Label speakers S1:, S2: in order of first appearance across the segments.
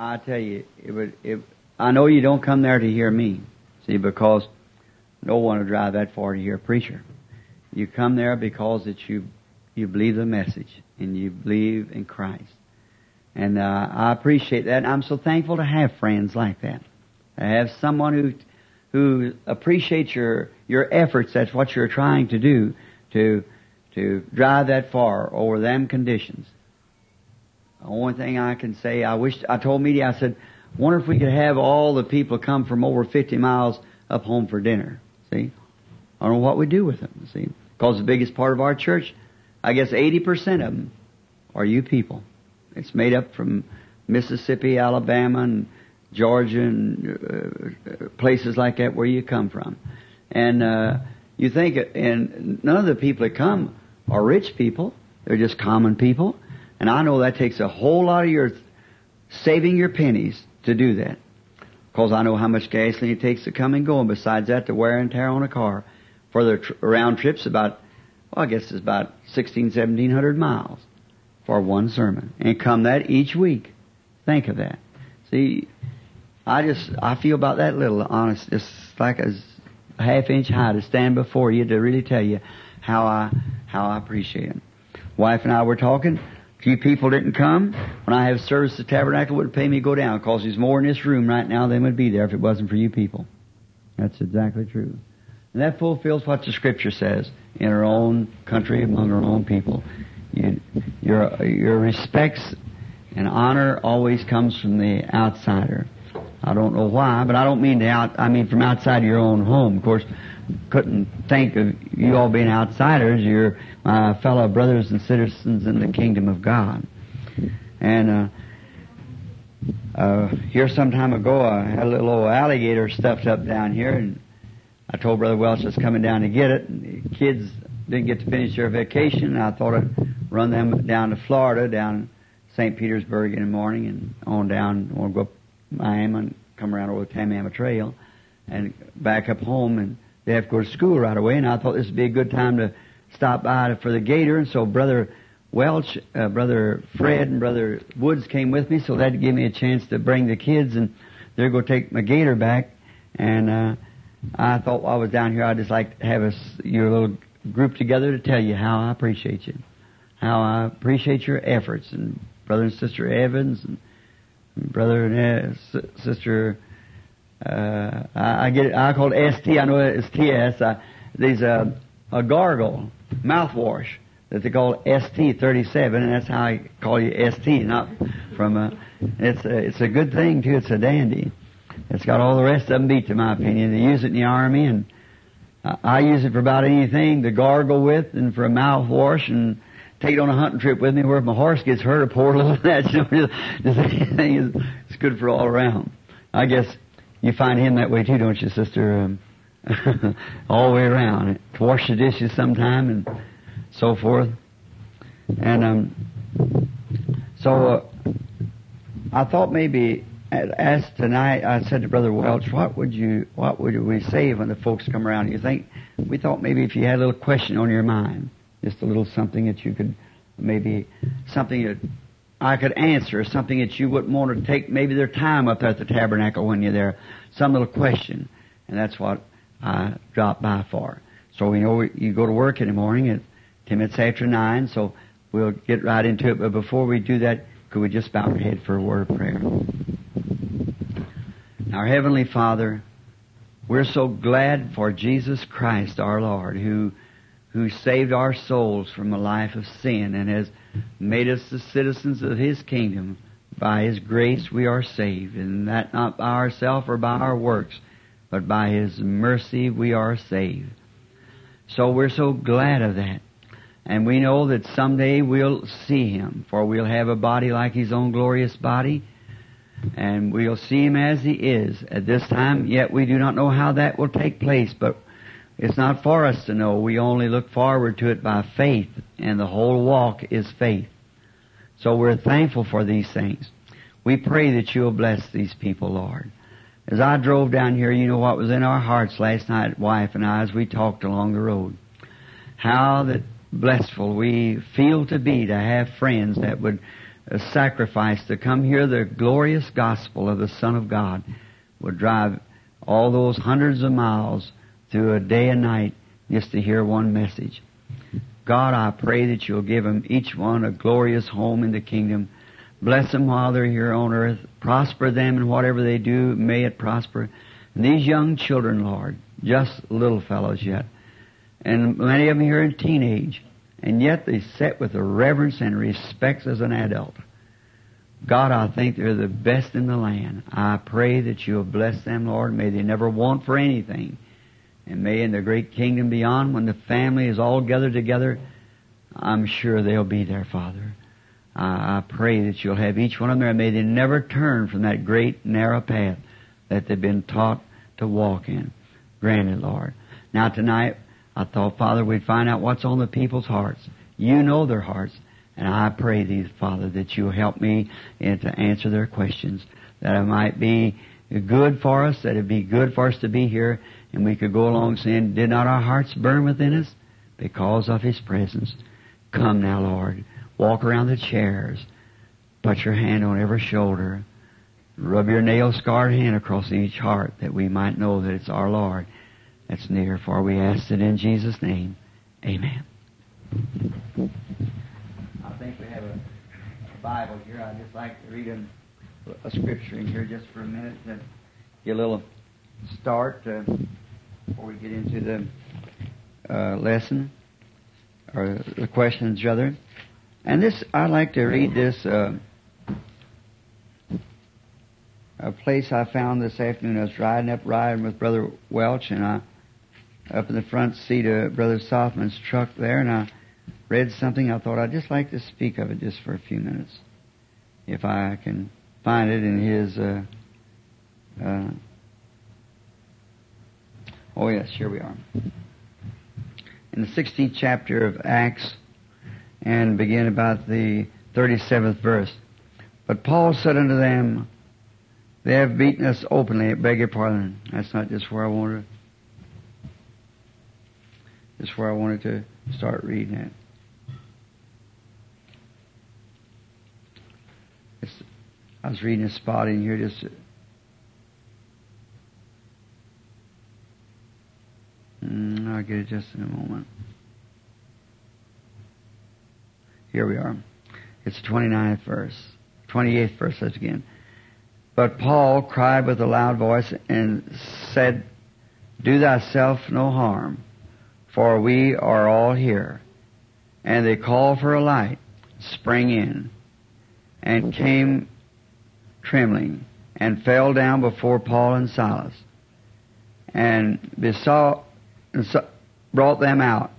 S1: I tell you, it would. It, I know you don't come there to hear me, see, because no one would drive that far to hear a preacher. You come there because that you you believe the message and you believe in Christ, and uh, I appreciate that. I'm so thankful to have friends like that. I have someone who who appreciates your your efforts. That's what you're trying to do to to drive that far over them conditions. The only thing I can say, I wish, I told Meda, I said, wonder if we could have all the people come from over 50 miles up home for dinner. See? I don't know what we do with them, see? Because the biggest part of our church, I guess 80% of them are you people. It's made up from Mississippi, Alabama, and Georgia, and uh, places like that where you come from. And, uh, you think, and none of the people that come are rich people. They're just common people. And I know that takes a whole lot of your saving your pennies to do that. Because I know how much gasoline it takes to come and go, and besides that, the wear and tear on a car. For the tr- round trip's about, well, I guess it's about sixteen, seventeen hundred miles for one sermon, and come that each week. Think of that. See, I just I feel about that little honest, just like a half inch high to stand before you to really tell you how I how I appreciate it. Wife and I were talking. You people didn't come, when I have service the tabernacle, would pay me to go down because there's more in this room right now than would be there if it wasn't for you people. That's exactly true. And that fulfills what the scripture says in our own country, among our own people. You, your, your respects and honor always comes from the outsider. I don't know why, but I don't mean the out, I mean from outside your own home. Of course, couldn't think of you all being outsiders. You're my fellow brothers and citizens in the kingdom of God. And uh, uh, here some time ago, I had a little old alligator stuffed up down here, and I told Brother Welch I was coming down to get it. And the kids didn't get to finish their vacation, and I thought I'd run them down to Florida, down St. Petersburg in the morning, and on down, want to go up Miami and come around over the Tamiami Trail, and back up home, and they have to go to school right away. And I thought this would be a good time to stop by for the gator, and so Brother Welch, uh, Brother Fred, and Brother Woods came with me, so that gave me a chance to bring the kids, and they're going to take my gator back. And uh, I thought while I was down here, I'd just like to have us, your little group together to tell you how I appreciate you, how I appreciate your efforts, and Brother and Sister Evans, and Brother and uh, Sister. Uh, I, I get it. I call it ST. I know it's TS. I, these uh, a gargle mouthwash that they call ST37, and that's how I call you ST, not from a. It's a, it's a good thing too. It's a dandy. It's got all the rest of them beat, to my opinion. They use it in the army, and I, I use it for about anything to gargle with, and for a mouthwash, and take it on a hunting trip with me where if my horse gets hurt, pour a little that. You know, just, anything is it's good for all around. I guess you find him that way too, don't you, Sister? Um, all the way around. To wash the dishes sometime and so forth. And um, so uh, I thought maybe as tonight I said to Brother Welch, what would you what would we say when the folks come around? You think we thought maybe if you had a little question on your mind, just a little something that you could maybe something that I could answer, something that you wouldn't want to take maybe their time up at the tabernacle when you're there, some little question, and that's what I drop by for. So we know you go to work in the morning at 10 minutes after 9, so we'll get right into it. But before we do that, could we just bow our head for a word of prayer? Our Heavenly Father, we're so glad for Jesus Christ our Lord who who saved our souls from a life of sin and has made us the citizens of His kingdom. By His grace we are saved, and that not by ourselves or by our works, but by His mercy we are saved. So we're so glad of that. And we know that someday we'll see Him, for we'll have a body like His own glorious body, and we'll see Him as He is at this time, yet we do not know how that will take place, but it's not for us to know. We only look forward to it by faith, and the whole walk is faith. So we're thankful for these things. We pray that you'll bless these people, Lord. As I drove down here, you know what was in our hearts last night, wife and I, as we talked along the road. How that blissful we feel to be to have friends that would a sacrifice to come hear the glorious gospel of the Son of God would drive all those hundreds of miles through a day and night just to hear one message. God, I pray that you'll give them each one a glorious home in the kingdom. Bless them while they're here on earth. Prosper them in whatever they do. May it prosper. And these young children, Lord, just little fellows yet, and many of them here in teenage, and yet they sit with a reverence and respect as an adult. God, I think they're the best in the land. I pray that you'll bless them, Lord. May they never want for anything. And may in the great kingdom beyond, when the family is all gathered together, I'm sure they'll be there, Father. I, pray that you'll have each one of them there. May they never turn from that great narrow path that they've been taught to walk in. Granted, Lord. Now tonight, I thought, Father, we'd find out what's on the people's hearts. You know their hearts. And I pray thee, Father, that you'll help me to answer their questions, that it might be good for us, that it be good for us to be here, and we could go along saying, did not our hearts burn within us? Because of His presence. Come now, Lord. Walk around the chairs. Put your hand on every shoulder. Rub your nail scarred hand across each heart that we might know that it's our Lord that's near. For we ask it in Jesus' name. Amen. I think we have a, a Bible here. I'd just like to read a, a, scripture in here just for a minute to get a little start uh, before we get into the uh, lesson or the questions, rather. And this, I'd like to read this. Uh, a place I found this afternoon. I was riding up, riding with Brother Welch, and I up in the front seat of Brother Sothmann's truck there, and I read something. I thought I'd just like to speak of it just for a few minutes, if I can find it in his. Uh, uh, oh yes, here we are. In the 16th chapter of Acts, and begin about the 37th verse. But Paul said unto them, They have beaten us openly. I beg your pardon. That's not just where I wanted. Just where I wanted to start reading it. It's, I was reading a spot in here just. Mm, I'll get it just in a moment. Here we are. It's the 29th verse. 28th verse says again. But Paul cried with a loud voice and said, Do thyself no harm, for we are all here. And they called for a light, sprang in, and came trembling, and fell down before Paul and Silas, and besought, and brought them out,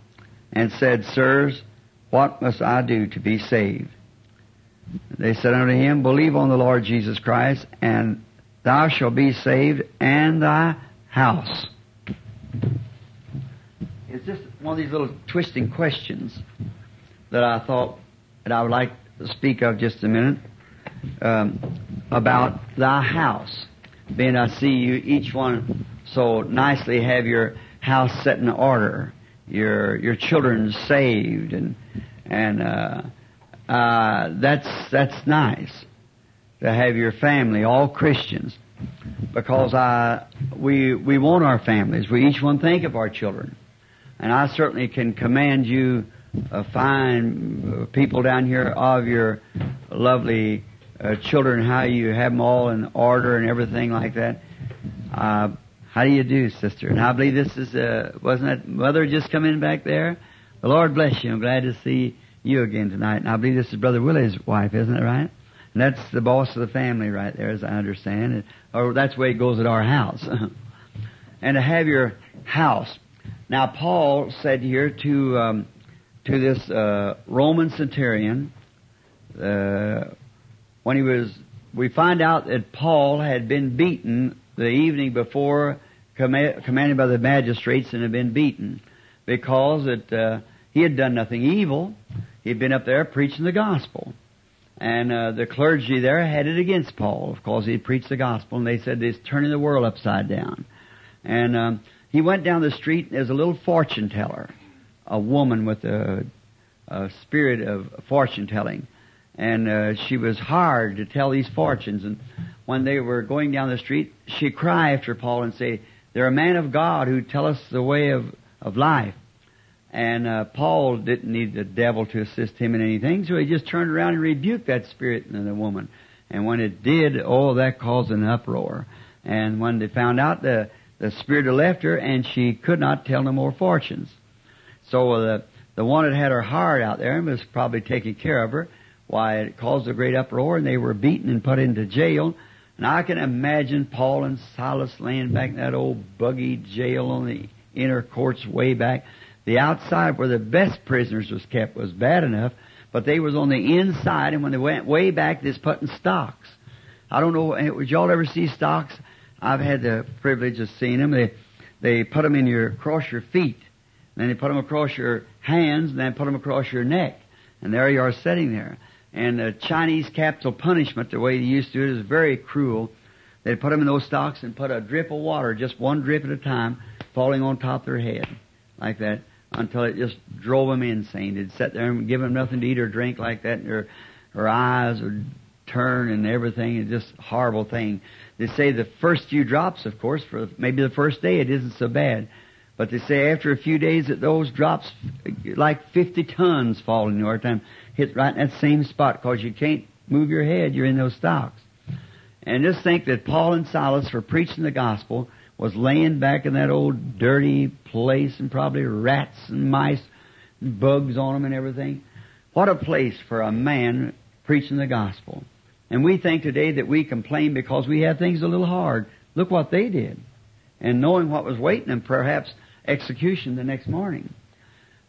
S1: and said, Sirs, what must I do to be saved? They said unto him, Believe on the Lord Jesus Christ, and thou shalt be saved, and thy house. It's just one of these little twisting questions that I thought that I would like to speak of just a minute um, about thy house. Being I see you each one so nicely have your house set in order, your your children saved, and and uh, uh, that's that's nice to have your family, all Christians, because I we we want our families. We each one think of our children, and I certainly can command you, uh, fine people down here, of your lovely uh, children, how you have them all in order and everything like that. Uh, how do you do, sister? And I believe this is, uh, wasn't that mother just come in back there? The Lord bless you. I'm glad to see you again tonight. And I believe this is Brother Willie's wife, isn't it right? And that's the boss of the family right there, as I understand. Or that's the way it goes at our house. and to have your house. Now, Paul said here to um, to this uh, Roman centurion, uh, when he was, we find out that Paul had been beaten the evening before, commanded by the magistrates, and had been beaten because it, uh, he had done nothing evil. He'd been up there preaching the gospel. And uh, the clergy there had it against Paul, of course, he preached the gospel, and they said he's turning the world upside down. And um, he went down the street, and there's a little fortune teller, a woman with a, a spirit of fortune telling. And uh, she was hard to tell these fortunes. And when they were going down the street, she cried after Paul and say, "They're a man of God who tell us the way of of life." And uh, Paul didn't need the devil to assist him in anything, so he just turned around and rebuked that spirit in the woman. And when it did, oh, that caused an uproar. And when they found out, the the spirit had left her, and she could not tell no more fortunes. So uh, the the one that had her heart out there and was probably taking care of her. Why, it caused a great uproar, and they were beaten and put into jail. And I can imagine Paul and Silas laying back in that old buggy jail on the inner courts way back. The outside where the best prisoners was kept was bad enough, but they was on the inside, and when they went way back, they was put in stocks. I don't know, eh, would y'all ever see stocks? I've had the privilege of seeing them. They, they put them in your, across your feet. And then they put them across your hands, and then put them across your neck. And there you are sitting there. And the Chinese capital punishment, the way they used to do it, is very cruel. They'd put them in those stocks and put a drip of water, just one drip at a time, falling on top of their head, like that, until it just drove them insane. They'd sit there and give them nothing to eat or drink like that, and their, their eyes would turn and everything. It's just a horrible thing. They say the first few drops, of course, for maybe the first day, it isn't so bad. But they say after a few days that those drops, like 50 tons fall in your time, hit right in that same spot because you can't move your head. You're in those stocks. And just think that Paul and Silas, for preaching the gospel, was laying back in that old dirty place and probably rats and mice and bugs on them and everything. What a place for a man preaching the gospel. And we think today that we complain because we have things a little hard. Look what they did. And knowing what was waiting them, perhaps execution the next morning.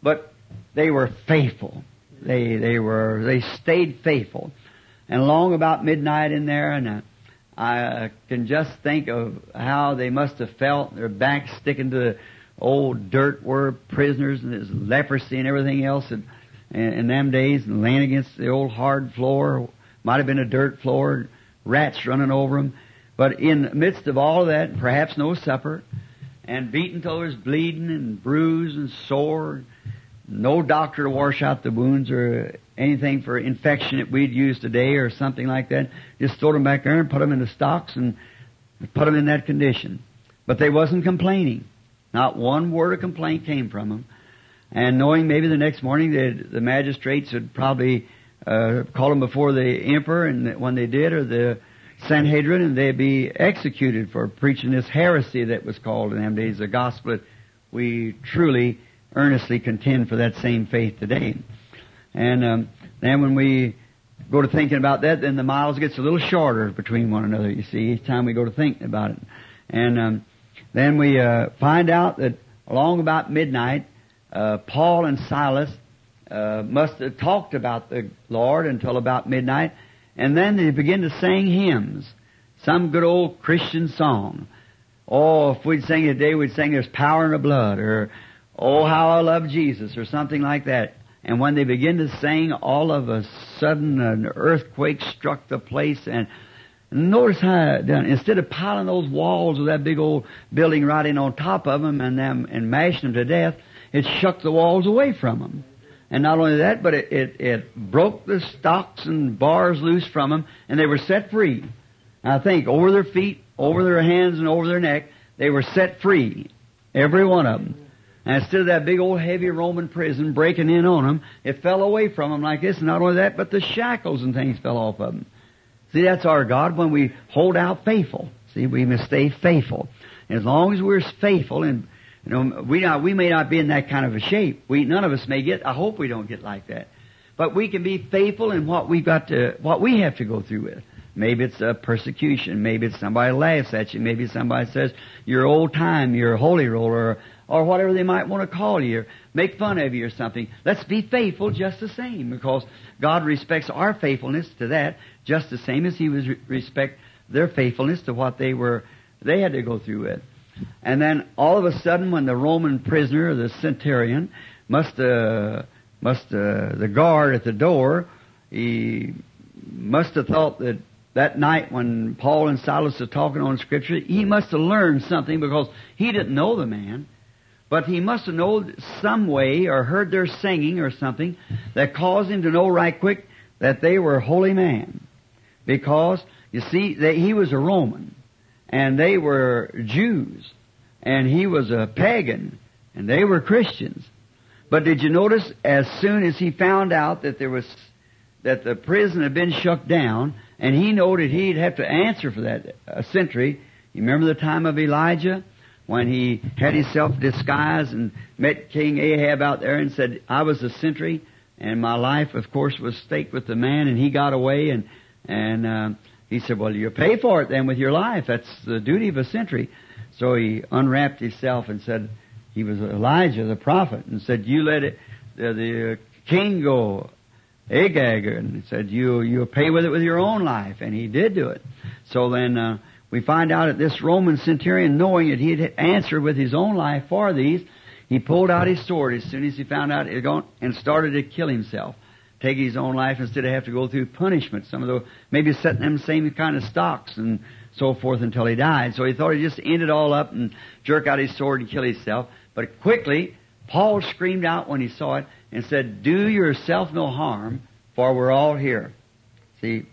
S1: But they were faithful. They, they were, they stayed faithful. And long about midnight in there, and uh, I can just think of how they must have felt, their backs sticking to the old dirt were prisoners and there's leprosy and everything else and in them days and laying against the old hard floor. Might have been a dirt floor, rats running over them. But in the midst of all of that, perhaps no supper, and beaten till there's bleeding and bruised and sore, no doctor to wash out the wounds or anything for infection that we'd use today or something like that. Just throw them back there and put them in the stocks and put them in that condition. But they wasn't complaining. Not one word of complaint came from them. And knowing maybe the next morning that the magistrates would probably uh, call them before the emperor, and when they did, or the Sanhedrin, and they'd be executed for preaching this heresy that was called in them days the gospel. That we truly, earnestly contend for that same faith today. And um, then when we go to thinking about that, then the miles gets a little shorter between one another. You see, each time we go to thinking about it, and um, then we uh, find out that along about midnight, uh, Paul and Silas uh, must have talked about the Lord until about midnight, and then they begin to sing hymns, some good old Christian song. Oh, if we'd sing it today, we'd sing "There's Power in the Blood," or "Oh, how I love Jesus," or something like that. And when they begin to sing, all of a sudden an earthquake struck the place and Notice how done. Instead of piling those walls of that big old building right in on top of them and them and mashing them to death, it shook the walls away from them. And not only that, but it, it, it broke the stocks and bars loose from them, and they were set free. I think over their feet, over their hands, and over their neck, they were set free, every one of them. And instead of that big old heavy Roman prison breaking in on them, it fell away from them like this. And not only that, but the shackles and things fell off of them. See, that's our God when we hold out faithful. See, we must stay faithful. And as long as we're faithful and you know, we not, we may not be in that kind of a shape. We none of us may get. I hope we don't get like that. But we can be faithful in what we've got to, what we have to go through with. Maybe it's a persecution. Maybe it's somebody laughs at you. Maybe somebody says you're old time, you're a holy roller, or whatever they might want to call you, or make fun of you or something. Let's be faithful just the same, because God respects our faithfulness to that just the same as He was respect their faithfulness to what they were they had to go through with. And then all of a sudden, when the Roman prisoner, the centurion, must uh, must uh, the guard at the door, he must have thought that that night when Paul and Silas were talking on Scripture, he must have learned something because he didn't know the man. But he must have known some way or heard their singing or something that caused him to know right quick that they were holy men. Because, you see, they, he was a Roman, and they were Jews, and he was a pagan, and they were Christians. But did you notice, as soon as he found out that there was, that the prison had been shut down, and he that he'd have to answer for that a century. You remember the time of Elijah? When he had himself disguised and met King Ahab out there and said, I was a sentry, and my life, of course, was staked with the man, and he got away, and, and, uh, he said, well, you pay for it then with your life. That's the duty of a sentry. So he unwrapped himself and said, he was Elijah, the prophet, and said, you let it, the, the king go Agag and said, you, you pay with it with your own life. And he did do it. So then, uh, we find out that this Roman centurion, knowing that he had answered with his own life for these, he pulled out his sword as soon as he found out it gone and started to kill himself. Take his own life instead of have to go through punishment. Some of the, maybe setting them same kind of stocks and so forth until he died. So he thought he'd just end it all up and jerk out his sword and kill himself. But quickly, Paul screamed out when he saw it, and said, Do yourself no harm, for we're all here. See?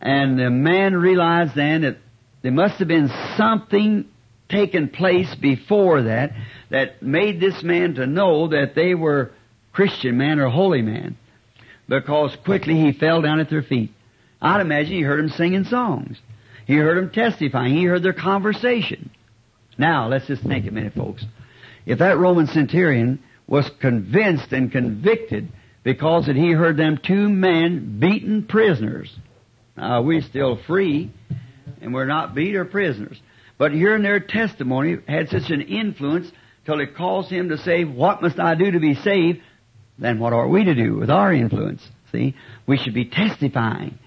S1: And the man realized then that there must have been something taken place before that that made this man to know that they were Christian man or holy man. Because quickly he fell down at their feet. I'd imagine he heard them singing songs. He heard them testifying. He heard their conversation. Now, let's just think a minute, folks. If that Roman centurion was convinced and convicted because that he heard them two men beaten prisoners. Now, we're still free, and we're not beat or prisoners. But hearing their testimony had such an influence till it caused him to say, What must I do to be saved? Then what are we to do with our influence? See? We should be testifying.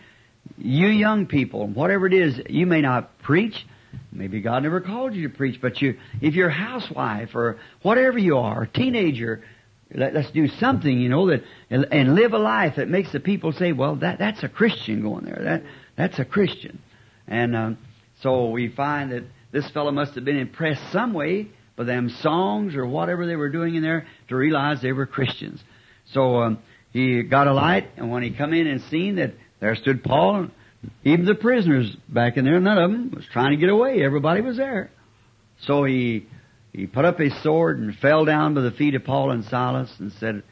S1: You young people, whatever it is, you may not preach, Maybe God never called you to preach, but you, if you're a housewife or whatever you are, a teenager, let, us do something, you know, that, and, and, live a life that makes the people say, well, that, that's a Christian going there. That, that's a Christian. And, um, so we find that this fellow must have been impressed some way by them songs or whatever they were doing in there to realize they were Christians. So, um, he got a light, and when he come in and seen that there stood Paul, even the prisoners back in there, none of them was trying to get away. Everybody was there. So he, he put up his sword and fell down by the feet of Paul and Silas and said,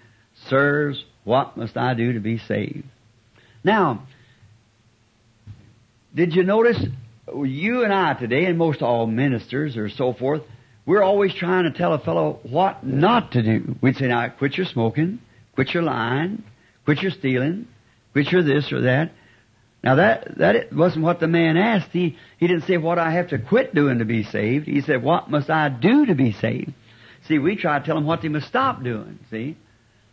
S1: Sirs, what must I do to be saved? Now, did you notice, you and I today, and most all ministers or so forth, we're always trying to tell a fellow what not to do. We'd say, now, quit your smoking, quit your lying, quit your stealing, quit your this or that. Now that, that wasn't what the man asked. He, he didn't say what I have to quit doing to be saved. He said, what must I do to be saved? See, we try to tell him what they must stop doing, see?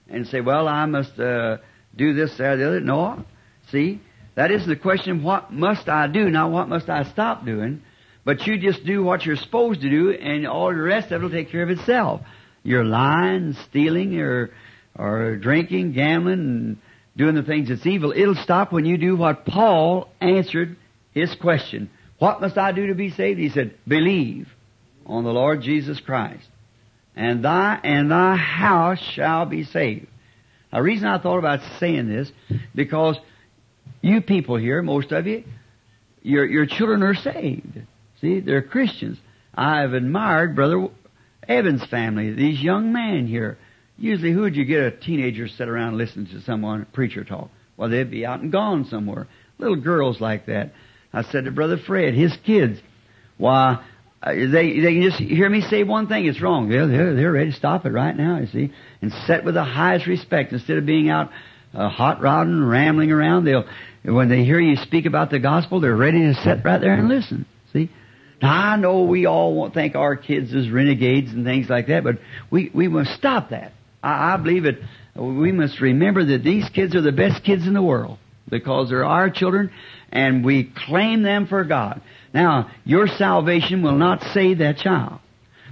S1: And say, well, I must, uh, do this, that, the other. No. See? That isn't the question, what must I do? Now, what must I stop doing? But you just do what you're supposed to do, and all the rest of it will take care of itself. You're lying, stealing, or, or drinking, gambling, and doing the things that's evil, it'll stop when you do what Paul answered his question. What must I do to be saved? He said, believe on the Lord Jesus Christ. And thy and thy house shall be saved. The reason I thought about saying this, because you people here, most of you, your, your children are saved. See, they're Christians. I've admired Brother Evans' family, these young men here. Usually, who would you get a teenager sit around and listen to someone, preacher talk? Well, they'd be out and gone somewhere. Little girls like that. I said to Brother Fred, his kids, why, uh, they, they can just hear me say one thing, it's wrong. They're, they're, they're ready to stop it right now, you see, and set with the highest respect instead of being out uh, hot rodding, rambling around. They'll, when they hear you speak about the gospel, they're ready to sit right there and listen. See? Now I know we all won't think our kids as renegades and things like that, but we, we must stop that. I, I believe that we must remember that these kids are the best kids in the world because they're our children and we claim them for God. Now, your salvation will not save that child.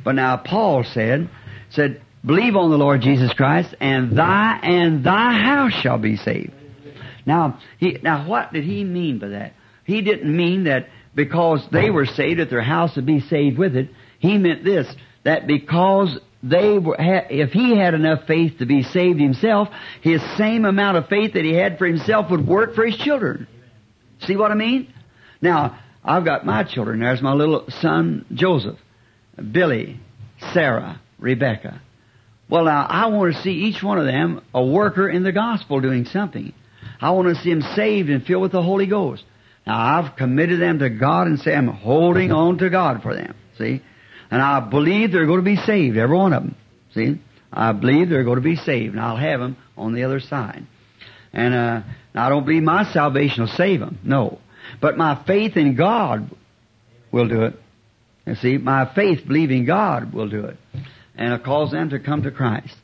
S1: But now Paul said, said, believe on the Lord Jesus Christ and thy and thy house shall be saved. Now, he, now what did he mean by that? He didn't mean that because they were saved that their house would be saved with it. He meant this, that because they were, if he had enough faith to be saved himself, his same amount of faith that he had for himself would work for his children. See what I mean? Now, I've got my children. There's my little son, Joseph, Billy, Sarah, Rebecca. Well, now, I want to see each one of them a worker in the gospel doing something. I want to see them saved and filled with the Holy Ghost. Now, I've committed them to God and say I'm holding on to God for them. See? And I believe they're going to be saved, every one of them. See? I believe they're going to be saved, and I'll have them on the other side. And uh, I don't believe my salvation will save them. No. But my faith in God will do it. You see, my faith believing God will do it. And it'll cause them to come to Christ.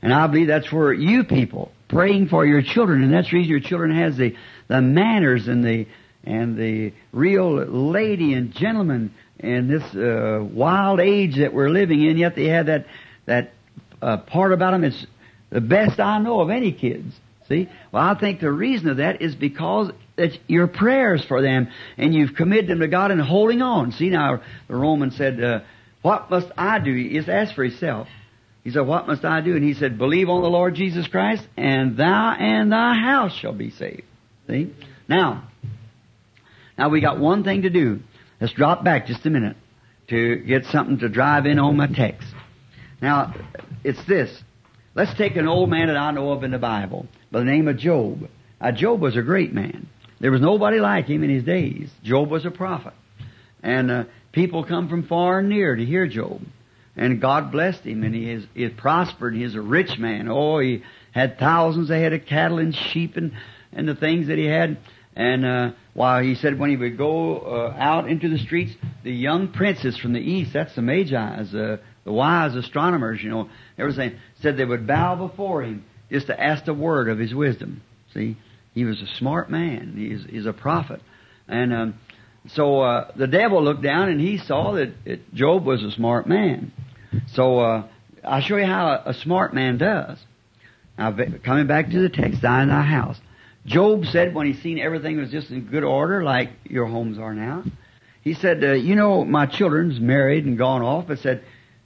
S1: And I believe that's for you people, praying for your children, and that's the reason your children has the, the manners and the, and the real lady and gentleman in this uh, wild age that we're living in, yet they have that that uh, part about them. It's the best I know of any kids. See, well, I think the reason of that is because it's your prayers for them, and you've committed them to God and holding on. See, now the Roman said, uh, "What must I do?" He just asked for himself. He said, "What must I do?" And he said, "Believe on the Lord Jesus Christ, and thou and thy house shall be saved." See, now, now we got one thing to do. Let's drop back just a minute to get something to drive in on my text. Now, it's this. Let's take an old man that I know of in the Bible by the name of Job. Now, Job was a great man. There was nobody like him in his days. Job was a prophet. And uh, people come from far and near to hear Job. And God blessed him, and he is he prospered. He's a rich man. Oh, he had thousands of head of cattle and sheep and, and the things that he had. And uh, while he said when he would go uh, out into the streets, the young princes from the east, that's the Magi's, uh, the wise astronomers, you know, everything, said they would bow before him just to ask a word of his wisdom. See, he was a smart man. He's, he's a prophet. And um, so uh, the devil looked down and he saw that it, Job was a smart man. So uh, I'll show you how a, a smart man does. Now, coming back to the text, thine thy house. Job said when he seen everything was just in good order, like your homes are now, he said, uh, "You know, my children's married and gone off." But said,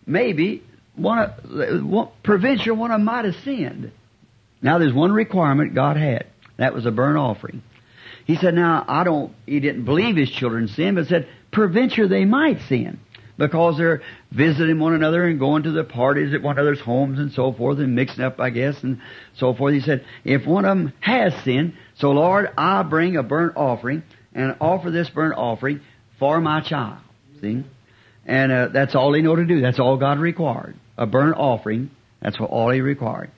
S1: maybe one, of, provincial one of might have sinned. Now, there's one requirement God had. That was a burnt offering. He said, "Now I don't." He didn't believe his children sinned, but said, "Provincial they might sin." because they're visiting one another and going to the parties at one another's homes and so forth and mixing up, I guess, and so forth. He said, if one of them has sinned, so Lord, I bring a burnt offering and offer this burnt offering for my child. See? And uh, that's all he knew to do. That's all God required. A burnt offering. That's what all he required.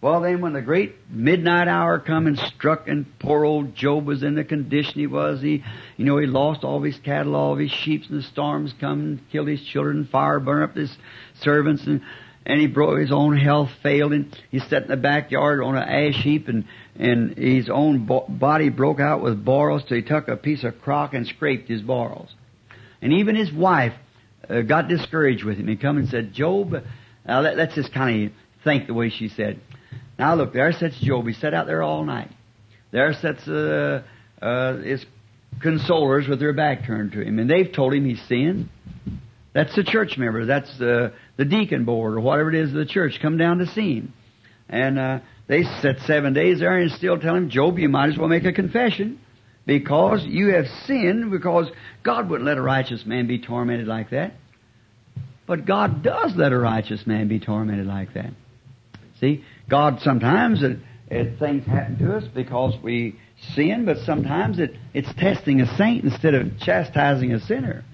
S1: Well, then, when the great midnight hour come and struck, and poor old Job was in the condition he was, he, you know, he lost all his cattle, all his sheep, and the storms come and killed his children, fire burned up his servants, and and he broke his own health failed, and he sat in the backyard on an ash heap, and and his own bo- body broke out with boils, so he took a piece of crock and scraped his boils, and even his wife uh, got discouraged with him. He come and said, Job, now let, let's just kind of think the way she said. Now look, there sits Job. He sat out there all night. There sits uh, uh, his consolers with their back turned to him, and they've told him he's sinned. That's the church member. That's the the deacon board or whatever it is of the church come down to see him, and uh, they sat seven days there and still tell him, Job, you might as well make a confession because you have sinned. Because God wouldn't let a righteous man be tormented like that, but God does let a righteous man be tormented like that. See, God sometimes it, it, things happen to us because we sin, but sometimes it, it's testing a saint instead of chastising a sinner.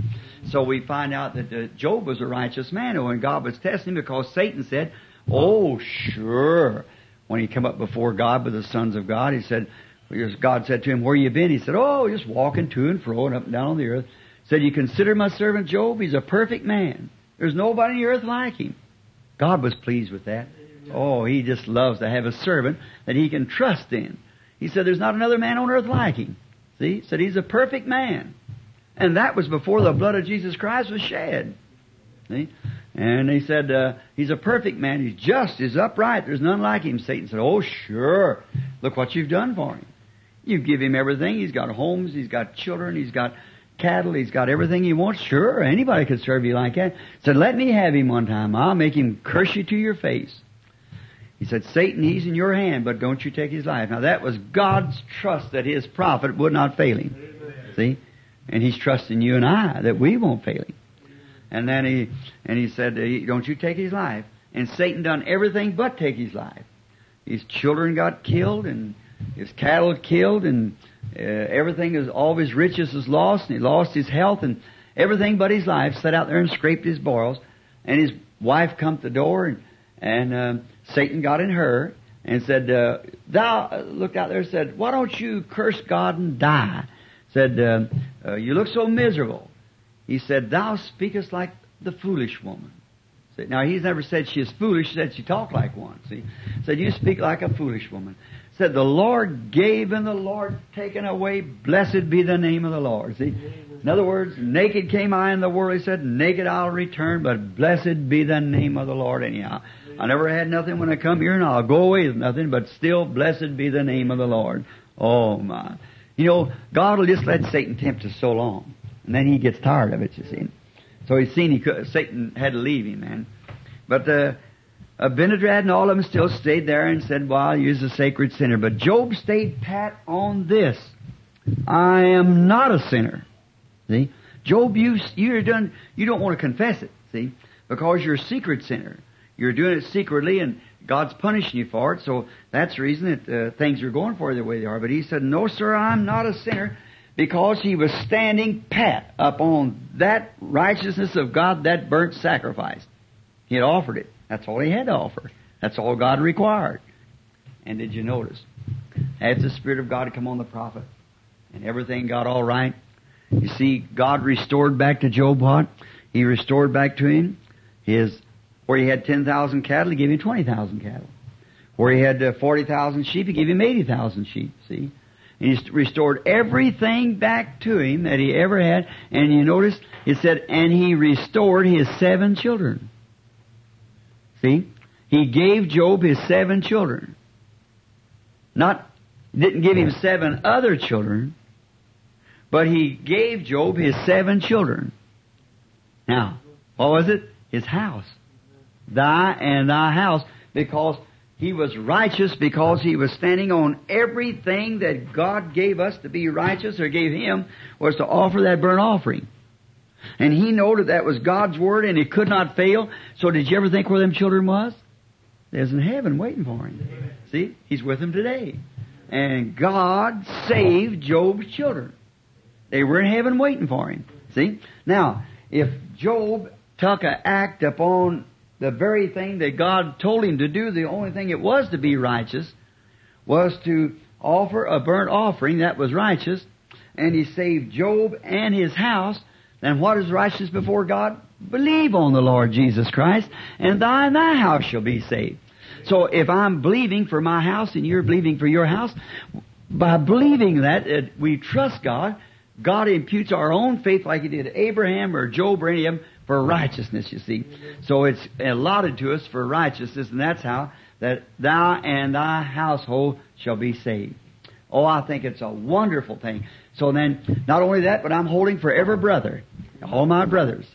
S1: So we find out that uh, Job was a righteous man, and when God was testing him, because Satan said, "Oh, sure." When he came up before God with the sons of God, he said, God said to him, "Where you been?" He said, "Oh, just walking to and fro and up and down on the earth." Said, "You consider my servant Job? He's a perfect man. There's nobody on the earth like him." God was pleased with that. Oh, he just loves to have a servant that he can trust in. He said, There's not another man on earth like him. See? He said he's a perfect man. And that was before the blood of Jesus Christ was shed. See? And he said, uh, He's a perfect man. He's just. He's upright. There's none like him. Satan said, Oh, sure. Look what you've done for him. You give him everything. He's got homes. He's got children. He's got cattle. He's got everything he wants. Sure, anybody could serve you like that. Said, let me have him one time. I'll make him curse you to your face. He said, Satan, he's in your hand, but don't you take his life. Now that was God's trust that his prophet would not fail him. See? And he's trusting you and I that we won't fail him. And then he, and he said, don't you take his life. And Satan done everything but take his life. His children got killed and his cattle killed and uh, everything is, all his riches is lost and he lost his health and everything but his life. Sat out there and scraped his boils. And his wife come to the door and, and, uh, Satan got in her and said, uh, thou, looked out there and said, why don't you curse God and die? Said, uh, uh, you look so miserable. He said, thou speakest like the foolish woman. See, now he's never said she is foolish, he said she talked like one. See? Said, you speak like a foolish woman. Said, the Lord gave and the Lord taken away. Blessed be the name of the Lord. See? In other words, naked came I in the world, he said, naked I'll return, but blessed be the name of the Lord anyhow. I never had nothing when I come here, and I'll go away with nothing, but still, blessed be the name of the Lord. Oh my. You know, God will just let Satan tempt us so long, and then he gets tired of it, you see. So he's seen he could, Satan had to leave him, man. But, uh, and all of them still stayed there and said, well, you're a sacred sinner. But Job stayed pat on this. I am not a sinner. See? Job, you, you're done, you don't want to confess it, see? Because you're a secret sinner. You're doing it secretly and God's punishing you for it, so that's the reason that uh, things are going for you the way they are. But he said, no sir, I'm not a sinner because he was standing pat upon that righteousness of God, that burnt sacrifice. He had offered it. That's all he had to offer. That's all God required. And did you notice? As the Spirit of God come on the prophet and everything got all right, you see, God restored back to Job what? He restored back to him his where he had 10,000 cattle, he gave him 20,000 cattle. Where he had uh, 40,000 sheep, he gave him 80,000 sheep, see? And he restored everything back to him that he ever had. And you notice, it said, and he restored his seven children. See? He gave Job his seven children. Not, didn't give him seven other children, but he gave Job his seven children. Now, what was it? His house thy and thy house, because he was righteous because he was standing on everything that God gave us to be righteous or gave him was to offer that burnt offering. And he that that was God's word and it could not fail. So did you ever think where them children was? There's in heaven waiting for him. See? He's with them today. And God saved Job's children. They were in heaven waiting for him. See? Now, if Job took an act upon the very thing that God told him to do, the only thing it was to be righteous, was to offer a burnt offering that was righteous, and he saved Job and his house, then what is righteous before God? Believe on the Lord Jesus Christ, and thy and thy house shall be saved. So if I'm believing for my house and you're believing for your house, by believing that, uh, we trust God, God imputes our own faith like He did Abraham or Job or any of them for righteousness, you see. So it's allotted to us for righteousness, and that's how that thou and thy household shall be saved. Oh, I think it's a wonderful thing. So then, not only that, but I'm holding for every brother, all my brothers,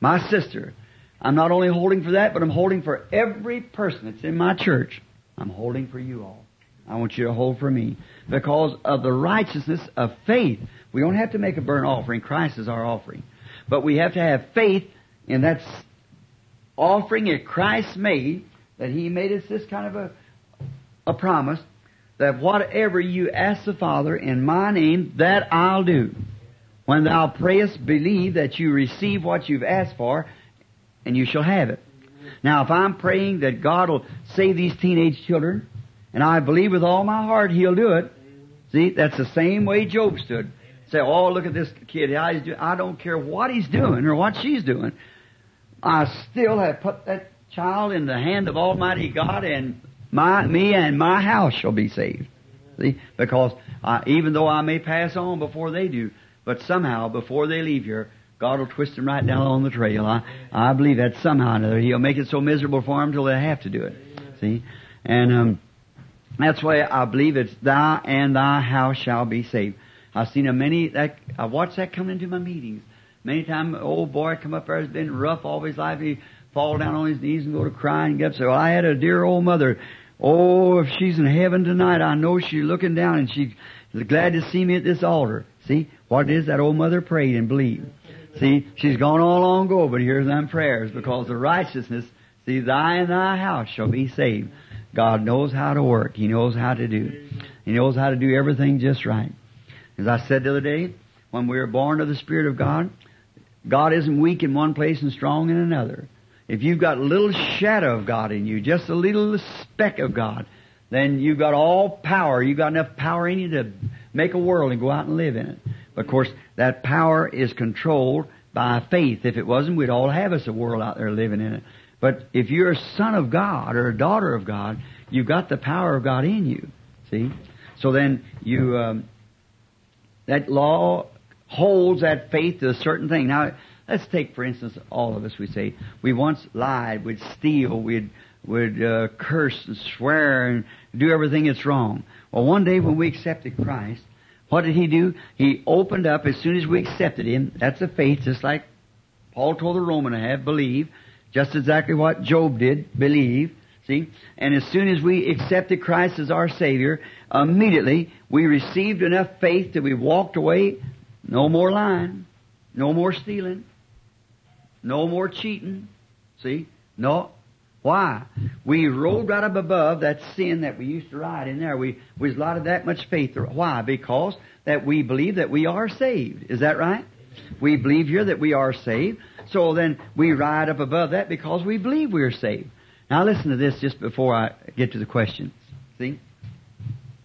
S1: my sister. I'm not only holding for that, but I'm holding for every person that's in my church. I'm holding for you all. I want you to hold for me. Because of the righteousness of faith. We don't have to make a burnt offering. Christ is our offering. But we have to have faith in that offering that Christ made, that He made us this kind of a, a promise, that whatever you ask the Father in my name, that I'll do. When thou prayest, believe that you receive what you've asked for, and you shall have it. Now, if I'm praying that God will save these teenage children, and I believe with all my heart He'll do it, see, that's the same way Job stood. Say, oh, look at this kid. I don't care what he's doing or what she's doing. I still have put that child in the hand of Almighty God, and my me and my house shall be saved. See, because I, even though I may pass on before they do, but somehow before they leave here, God will twist them right down on the trail. I, I believe that somehow or another He'll make it so miserable for them till they have to do it. See, and um, that's why I believe it's Thou and Thy house shall be saved. I've seen a many that I watched that coming into my meetings. Many times, old boy come up there has been rough all his life. He fall down on his knees and go to crying and get up. So I had a dear old mother. Oh, if she's in heaven tonight, I know she's looking down and she's glad to see me at this altar. See what it is that old mother prayed and believed. See, she's gone all long ago, but here's them prayers because the righteousness, see, thy and thy house shall be saved. God knows how to work. He knows how to do. He knows how to do everything just right. As I said the other day, when we were born of the Spirit of God, God isn't weak in one place and strong in another. If you've got a little shadow of God in you, just a little speck of God, then you've got all power. You've got enough power in you to make a world and go out and live in it. But of course, that power is controlled by faith. If it wasn't, we'd all have us a world out there living in it. But if you're a son of God or a daughter of God, you've got the power of God in you. See? So then you, um, that law holds that faith to a certain thing. Now, let's take, for instance, all of us, we say, we once lied, we'd steal, we'd, would uh, curse and swear and do everything that's wrong. Well, one day when we accepted Christ, what did He do? He opened up as soon as we accepted Him. That's a faith, just like Paul told the Roman to have, believe. Just exactly what Job did, believe. See? And as soon as we accepted Christ as our Savior, immediately we received enough faith that we walked away. No more lying. No more stealing. No more cheating. See? No. Why? We rolled right up above that sin that we used to ride in there. We, we was a lot of that much faith. Why? Because that we believe that we are saved. Is that right? We believe here that we are saved. So then we ride up above that because we believe we are saved. Now listen to this just before I get to the questions. See?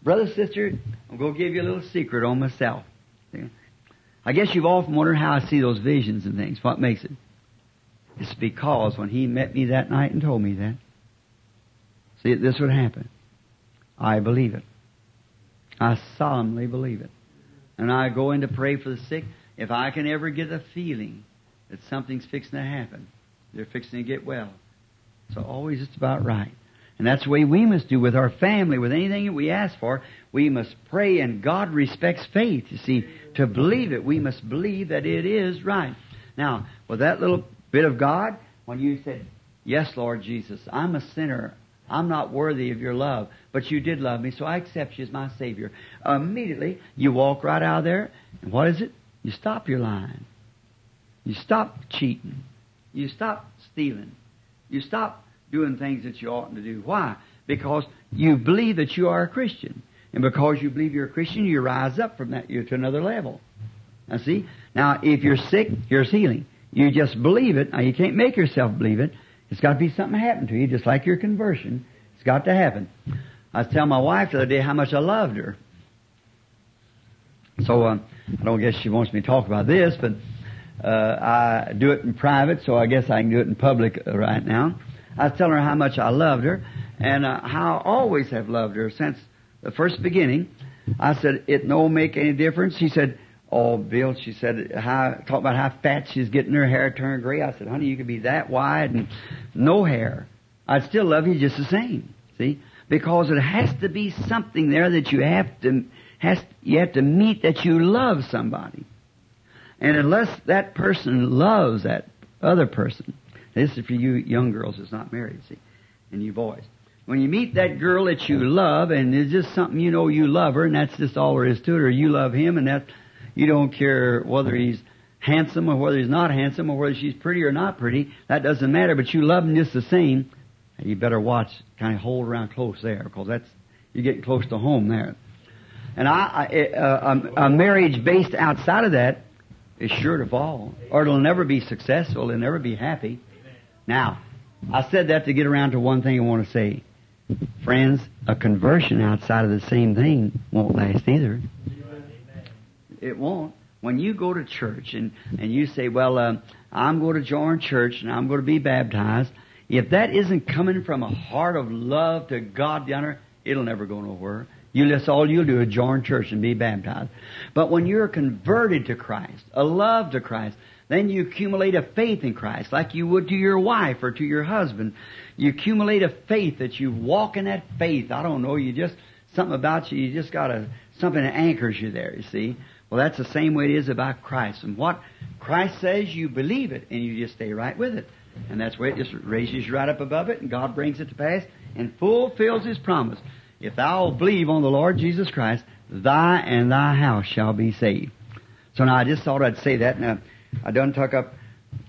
S1: Brother, sister, I'm going to give you a little secret on myself. I guess you've often wondered how I see those visions and things. What makes it? It's because when he met me that night and told me that, see, this would happen. I believe it. I solemnly believe it. And I go in to pray for the sick. If I can ever get a feeling that something's fixing to happen, they're fixing to get well. So always it's about right. And that's the way we must do with our family, with anything that we ask for. We must pray, and God respects faith. You see, to believe it, we must believe that it is right. Now, with that little bit of God, when you said, Yes, Lord Jesus, I'm a sinner. I'm not worthy of your love, but you did love me, so I accept you as my Savior. Immediately, you walk right out of there, and what is it? You stop your lying. You stop cheating. You stop stealing. You stop doing things that you oughtn't to do. Why? Because you believe that you are a Christian. And because you believe you're a Christian, you rise up from that you're to another level. Now see? Now, if you're sick, here's healing. You just believe it. Now, you can't make yourself believe it. It's got to be something happen to you, just like your conversion. It's got to happen. I was telling my wife the other day how much I loved her. So, uh, I don't guess she wants me to talk about this, but uh, I do it in private, so I guess I can do it in public uh, right now. I was telling her how much I loved her and uh, how I always have loved her since the first beginning. I said, it no make any difference. She said, Oh, Bill, she said, how, talk about how fat she's getting her hair turned gray. I said, honey, you could be that wide and no hair. I'd still love you just the same. See? Because it has to be something there that you have to, has, you have to meet that you love somebody. And unless that person loves that other person, this is for you young girls that's not married, see, and you boys. When you meet that girl that you love, and it's just something you know you love her, and that's just all there is to it, or you love him, and that you don't care whether he's handsome or whether he's not handsome or whether she's pretty or not pretty. That doesn't matter, but you love him just the same. You better watch, kind of hold around close there, because that's you're getting close to home there. And I, I uh, a, a marriage based outside of that is sure to fall, or it'll never be successful. It'll never be happy. Now, I said that to get around to one thing I want to say. Friends, a conversion outside of the same thing won't last either. It won't. When you go to church and, and you say, well, uh, I'm going to join church and I'm going to be baptized, if that isn't coming from a heart of love to God down there, it'll never go nowhere. You that's all you'll do is join church and be baptized. But when you're converted to Christ, a love to Christ, then you accumulate a faith in Christ, like you would to your wife or to your husband. You accumulate a faith that you walk in that faith. I don't know, you just, something about you, you just got a, something that anchors you there, you see. Well, that's the same way it is about Christ. And what Christ says, you believe it, and you just stay right with it. And that's where it just raises you right up above it, and God brings it to pass and fulfills His promise. If thou believe on the Lord Jesus Christ, thy and thy house shall be saved. So now I just thought I'd say that. Now, I don't took up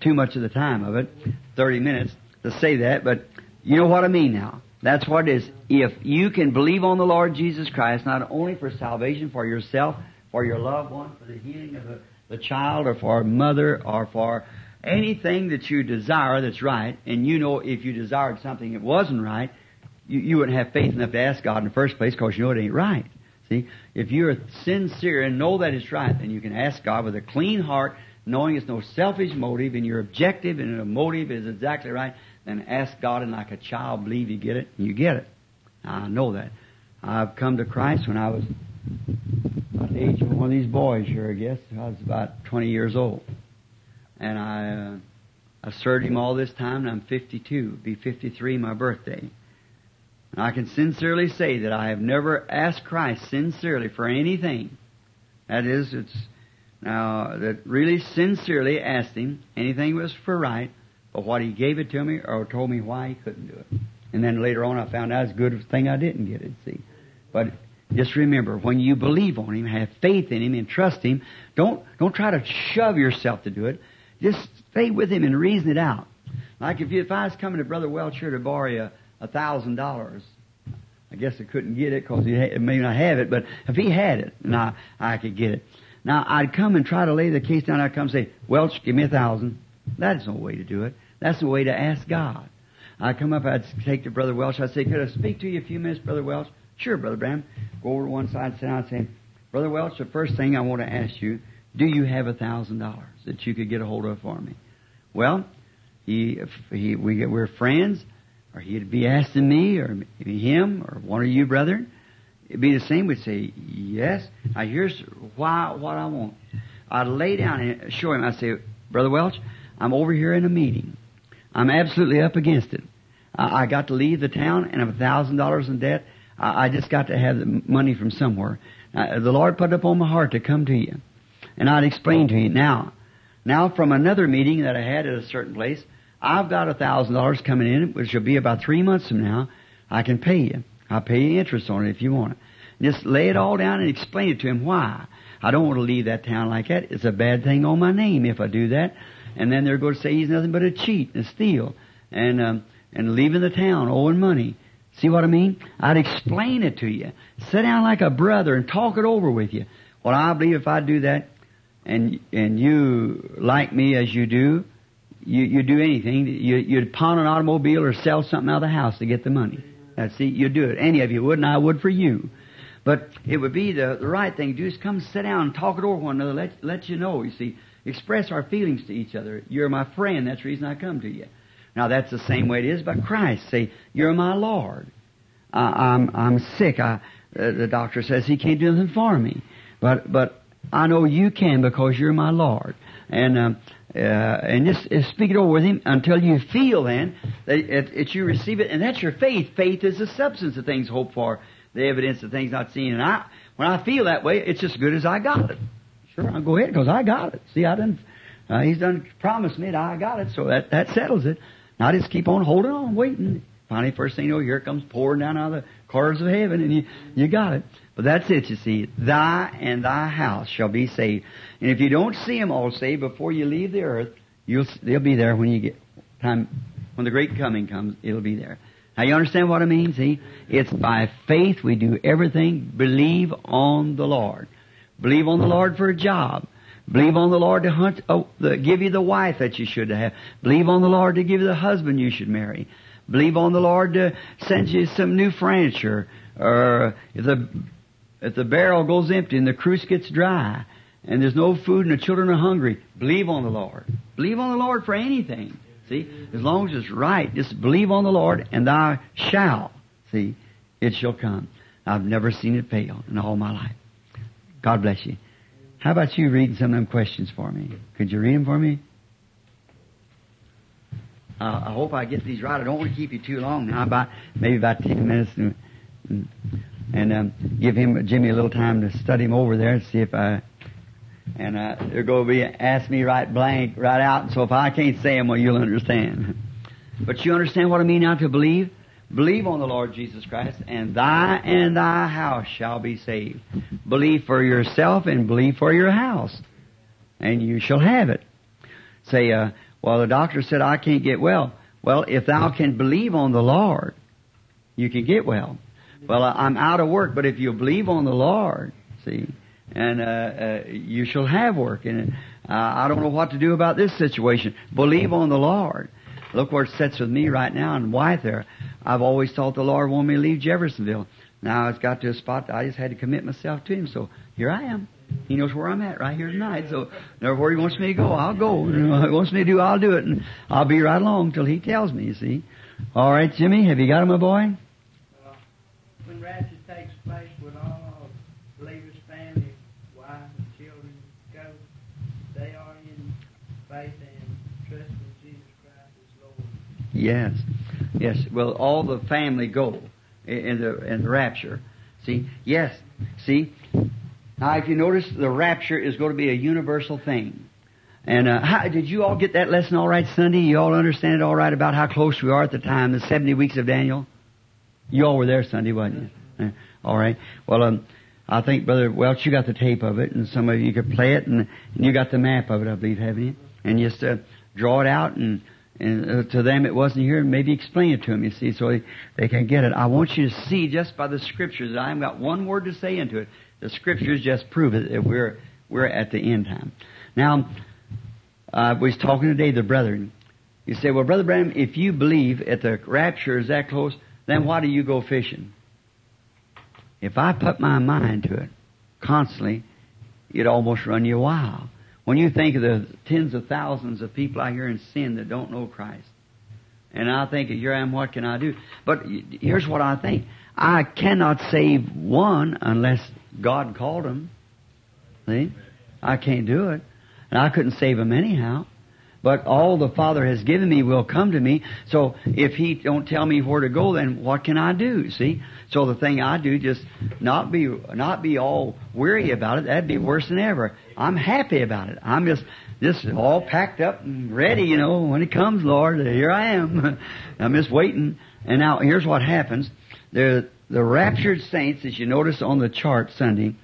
S1: too much of the time of it, 30 minutes to say that, but you know what I mean now. That's what it is. If you can believe on the Lord Jesus Christ, not only for salvation for yourself, for your loved one, for the healing of the, the child, or for a mother, or for anything that you desire that's right, and you know if you desired something that wasn't right, you, you wouldn't have faith enough to ask God in the first place because you know it ain't right. See, if you're sincere and know that it's right, then you can ask God with a clean heart, knowing it's no selfish motive, and your objective and the motive is exactly right, then ask God and like a child believe you get it, and you get it. I know that. I've come to Christ when I was about the age of one of these boys here, I guess. I was about 20 years old. And I, uh, I served him all this time, and I'm 52. Be 53 my birthday. And I can sincerely say that I have never asked Christ sincerely for anything. That is, it's now that really sincerely asked Him anything was for right, but what He gave it to me or told me why He couldn't do it. And then later on, I found out it's a good thing I didn't get it. See, but just remember, when you believe on Him, have faith in Him, and trust Him, don't don't try to shove yourself to do it. Just stay with Him and reason it out. Like if you, if I was coming to Brother Welch here to borrow you a thousand dollars. I guess I couldn't get it because he may not have it, but if he had it, and I, I could get it. Now I'd come and try to lay the case down. I'd come and say, Welch, give me a thousand. That's no way to do it. That's the way to ask God. I'd come up, I'd take to Brother Welch. I'd say, could I speak to you a few minutes, Brother Welch? Sure, Brother Branham. Go over to one side, and sit down, and say, Brother Welch, the first thing I want to ask you, do you have a thousand dollars that you could get a hold of for me? Well, he, he, we, we're friends or he'd be asking me, or him, or one of you brethren, it'd be the same. We'd say, yes. Now here's why, what I want. I'd lay down and show him. I'd say, Brother Welch, I'm over here in a meeting. I'm absolutely up against it. I, I got to leave the town and I'm a thousand dollars in debt. I, I, just got to have the money from somewhere. Uh, the Lord put it upon my heart to come to you. And I'd explain to you now. Now from another meeting that I had at a certain place, I've got a thousand dollars coming in, which will be about three months from now. I can pay you. I'll pay you interest on it if you want it. Just lay it all down and explain it to him why. I don't want to leave that town like that. It's a bad thing on my name if I do that. And then they're going to say he's nothing but a cheat and a steal and um, and leaving the town owing money. See what I mean? I'd explain it to you. Sit down like a brother and talk it over with you. Well, I believe if I do that, and and you like me as you do, you, you do anything. You, you'd pawn an automobile or sell something out of the house to get the money. That's see, you'd do it. Any of you would, and I would for you. But it would be the, the right thing to do is come sit down and talk it over one another. Let, let you know, you see. Express our feelings to each other. You're my friend. That's the reason I come to you. Now that's the same way it is about Christ. Say, you're my Lord. Uh, I'm, I'm sick. I, uh, the doctor says he can't do anything for me. But, but I know you can because you're my Lord. And, um, uh, and just, speak it over with him until you feel then that it, it, you receive it, and that's your faith. Faith is the substance of things hoped for, the evidence of things not seen. And I, when I feel that way, it's as good as I got it. Sure, I'll go ahead because I got it. See, I didn't. Uh, he's done promised me that I got it, so that that settles it. Now I just keep on holding on, waiting. Finally, first thing you know, here it comes pouring down out of the cars of heaven, and you you got it. But that's it, you see. Thy and thy house shall be saved. And if you don't see them all saved before you leave the earth, you'll, they'll be there when you get time, when the great coming comes, it'll be there. Now you understand what I mean? See? It's by faith we do everything. Believe on the Lord. Believe on the Lord for a job. Believe on the Lord to hunt, oh, the, give you the wife that you should have. Believe on the Lord to give you the husband you should marry. Believe on the Lord to send you some new furniture. Or the if the barrel goes empty and the cruse gets dry and there's no food and the children are hungry, believe on the Lord. Believe on the Lord for anything. See, as long as it's right, just believe on the Lord and thou shalt. See, it shall come. I've never seen it fail in all my life. God bless you. How about you reading some of them questions for me? Could you read them for me? Uh, I hope I get these right. I don't want to keep you too long now. About maybe about ten minutes. And, and and um, give him Jimmy a little time to study him over there and see if I And uh, they're going to be ask me right blank, right out. So if I can't say them, well, you'll understand. But you understand what I mean now to believe? Believe on the Lord Jesus Christ, and thy and thy house shall be saved. Believe for yourself and believe for your house, and you shall have it. Say, uh, well, the doctor said I can't get well. Well, if thou can believe on the Lord, you can get well. Well, I'm out of work, but if you believe on the Lord, see, and uh, uh, you shall have work. And uh, I don't know what to do about this situation. Believe on the Lord. Look where it sits with me right now and why there. I've always thought the Lord wanted me to leave Jeffersonville. Now it's got to a spot that I just had to commit myself to Him. So here I am. He knows where I'm at right here tonight. So where He wants me to go, I'll go. You know, He wants me to do, I'll do it. And I'll be right along till He tells me, you see. All right, Jimmy, have you got him, my boy?
S2: When rapture takes place, would all believers' family, wife and children go? They are in faith and trust in Jesus Christ as Lord.
S1: Yes, yes. Well, all the family go in the in the rapture. See, yes. See, now if you notice, the rapture is going to be a universal thing. And uh, how, did you all get that lesson all right Sunday? You all understand it all right about how close we are at the time, the seventy weeks of Daniel. You all were there Sunday, wasn't you? Uh, all right. Well, um, I think Brother Welch, you got the tape of it, and some of you could play it, and, and you got the map of it, I believe, haven't you? And just uh, draw it out and and uh, to them it wasn't here, and maybe explain it to them, you see, so they, they can get it. I want you to see just by the scriptures that I haven't got one word to say into it. The scriptures just prove it that we're, we're at the end time. Now, I was talking today to the brethren. You say, well, Brother Branham, if you believe at the rapture is that close, then why do you go fishing? If I put my mind to it constantly, it'd almost run you wild. When you think of the tens of thousands of people out here in sin that don't know Christ, and I think, here I am, what can I do? But here's what I think. I cannot save one unless God called him. See? I can't do it. And I couldn't save him anyhow. But all the Father has given me will come to me. So if He don't tell me where to go, then what can I do? See? So the thing I do, just not be, not be all weary about it. That'd be worse than ever. I'm happy about it. I'm just, just all packed up and ready, you know, when it comes, Lord, here I am. I'm just waiting. And now here's what happens. The, the raptured saints, as you notice on the chart Sunday,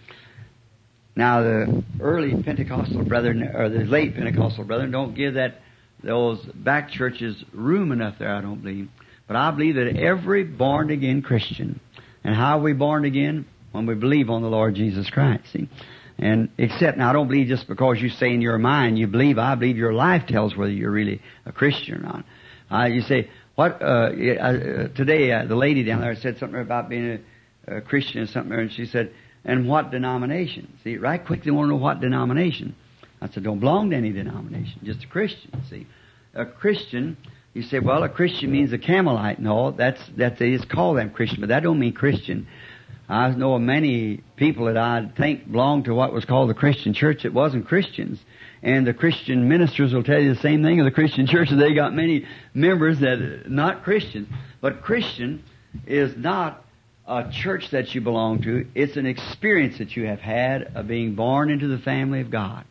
S1: now the early Pentecostal brethren, or the late Pentecostal brethren, don't give that, those back churches room enough there, I don't believe. But I believe that every born again Christian, and how are we born again? When we believe on the Lord Jesus Christ, see? And except now, I don't believe just because you say in your mind you believe. I believe your life tells whether you're really a Christian or not. Uh, you say what? Uh, uh, today, uh, the lady down there said something about being a, a Christian or something, and she said, "And what denomination?" See, right quick they want to know what denomination. I said, "Don't belong to any denomination, just a Christian." See, a Christian. You say, "Well, a Christian means a Campbellite." No, that's that's they just call them Christian, but that don't mean Christian. I know of many people that I think belonged to what was called the Christian church that wasn't Christians. And the Christian ministers will tell you the same thing of the Christian church. They got many members that are not Christians. But Christian is not a church that you belong to. It's an experience that you have had of being born into the family of God.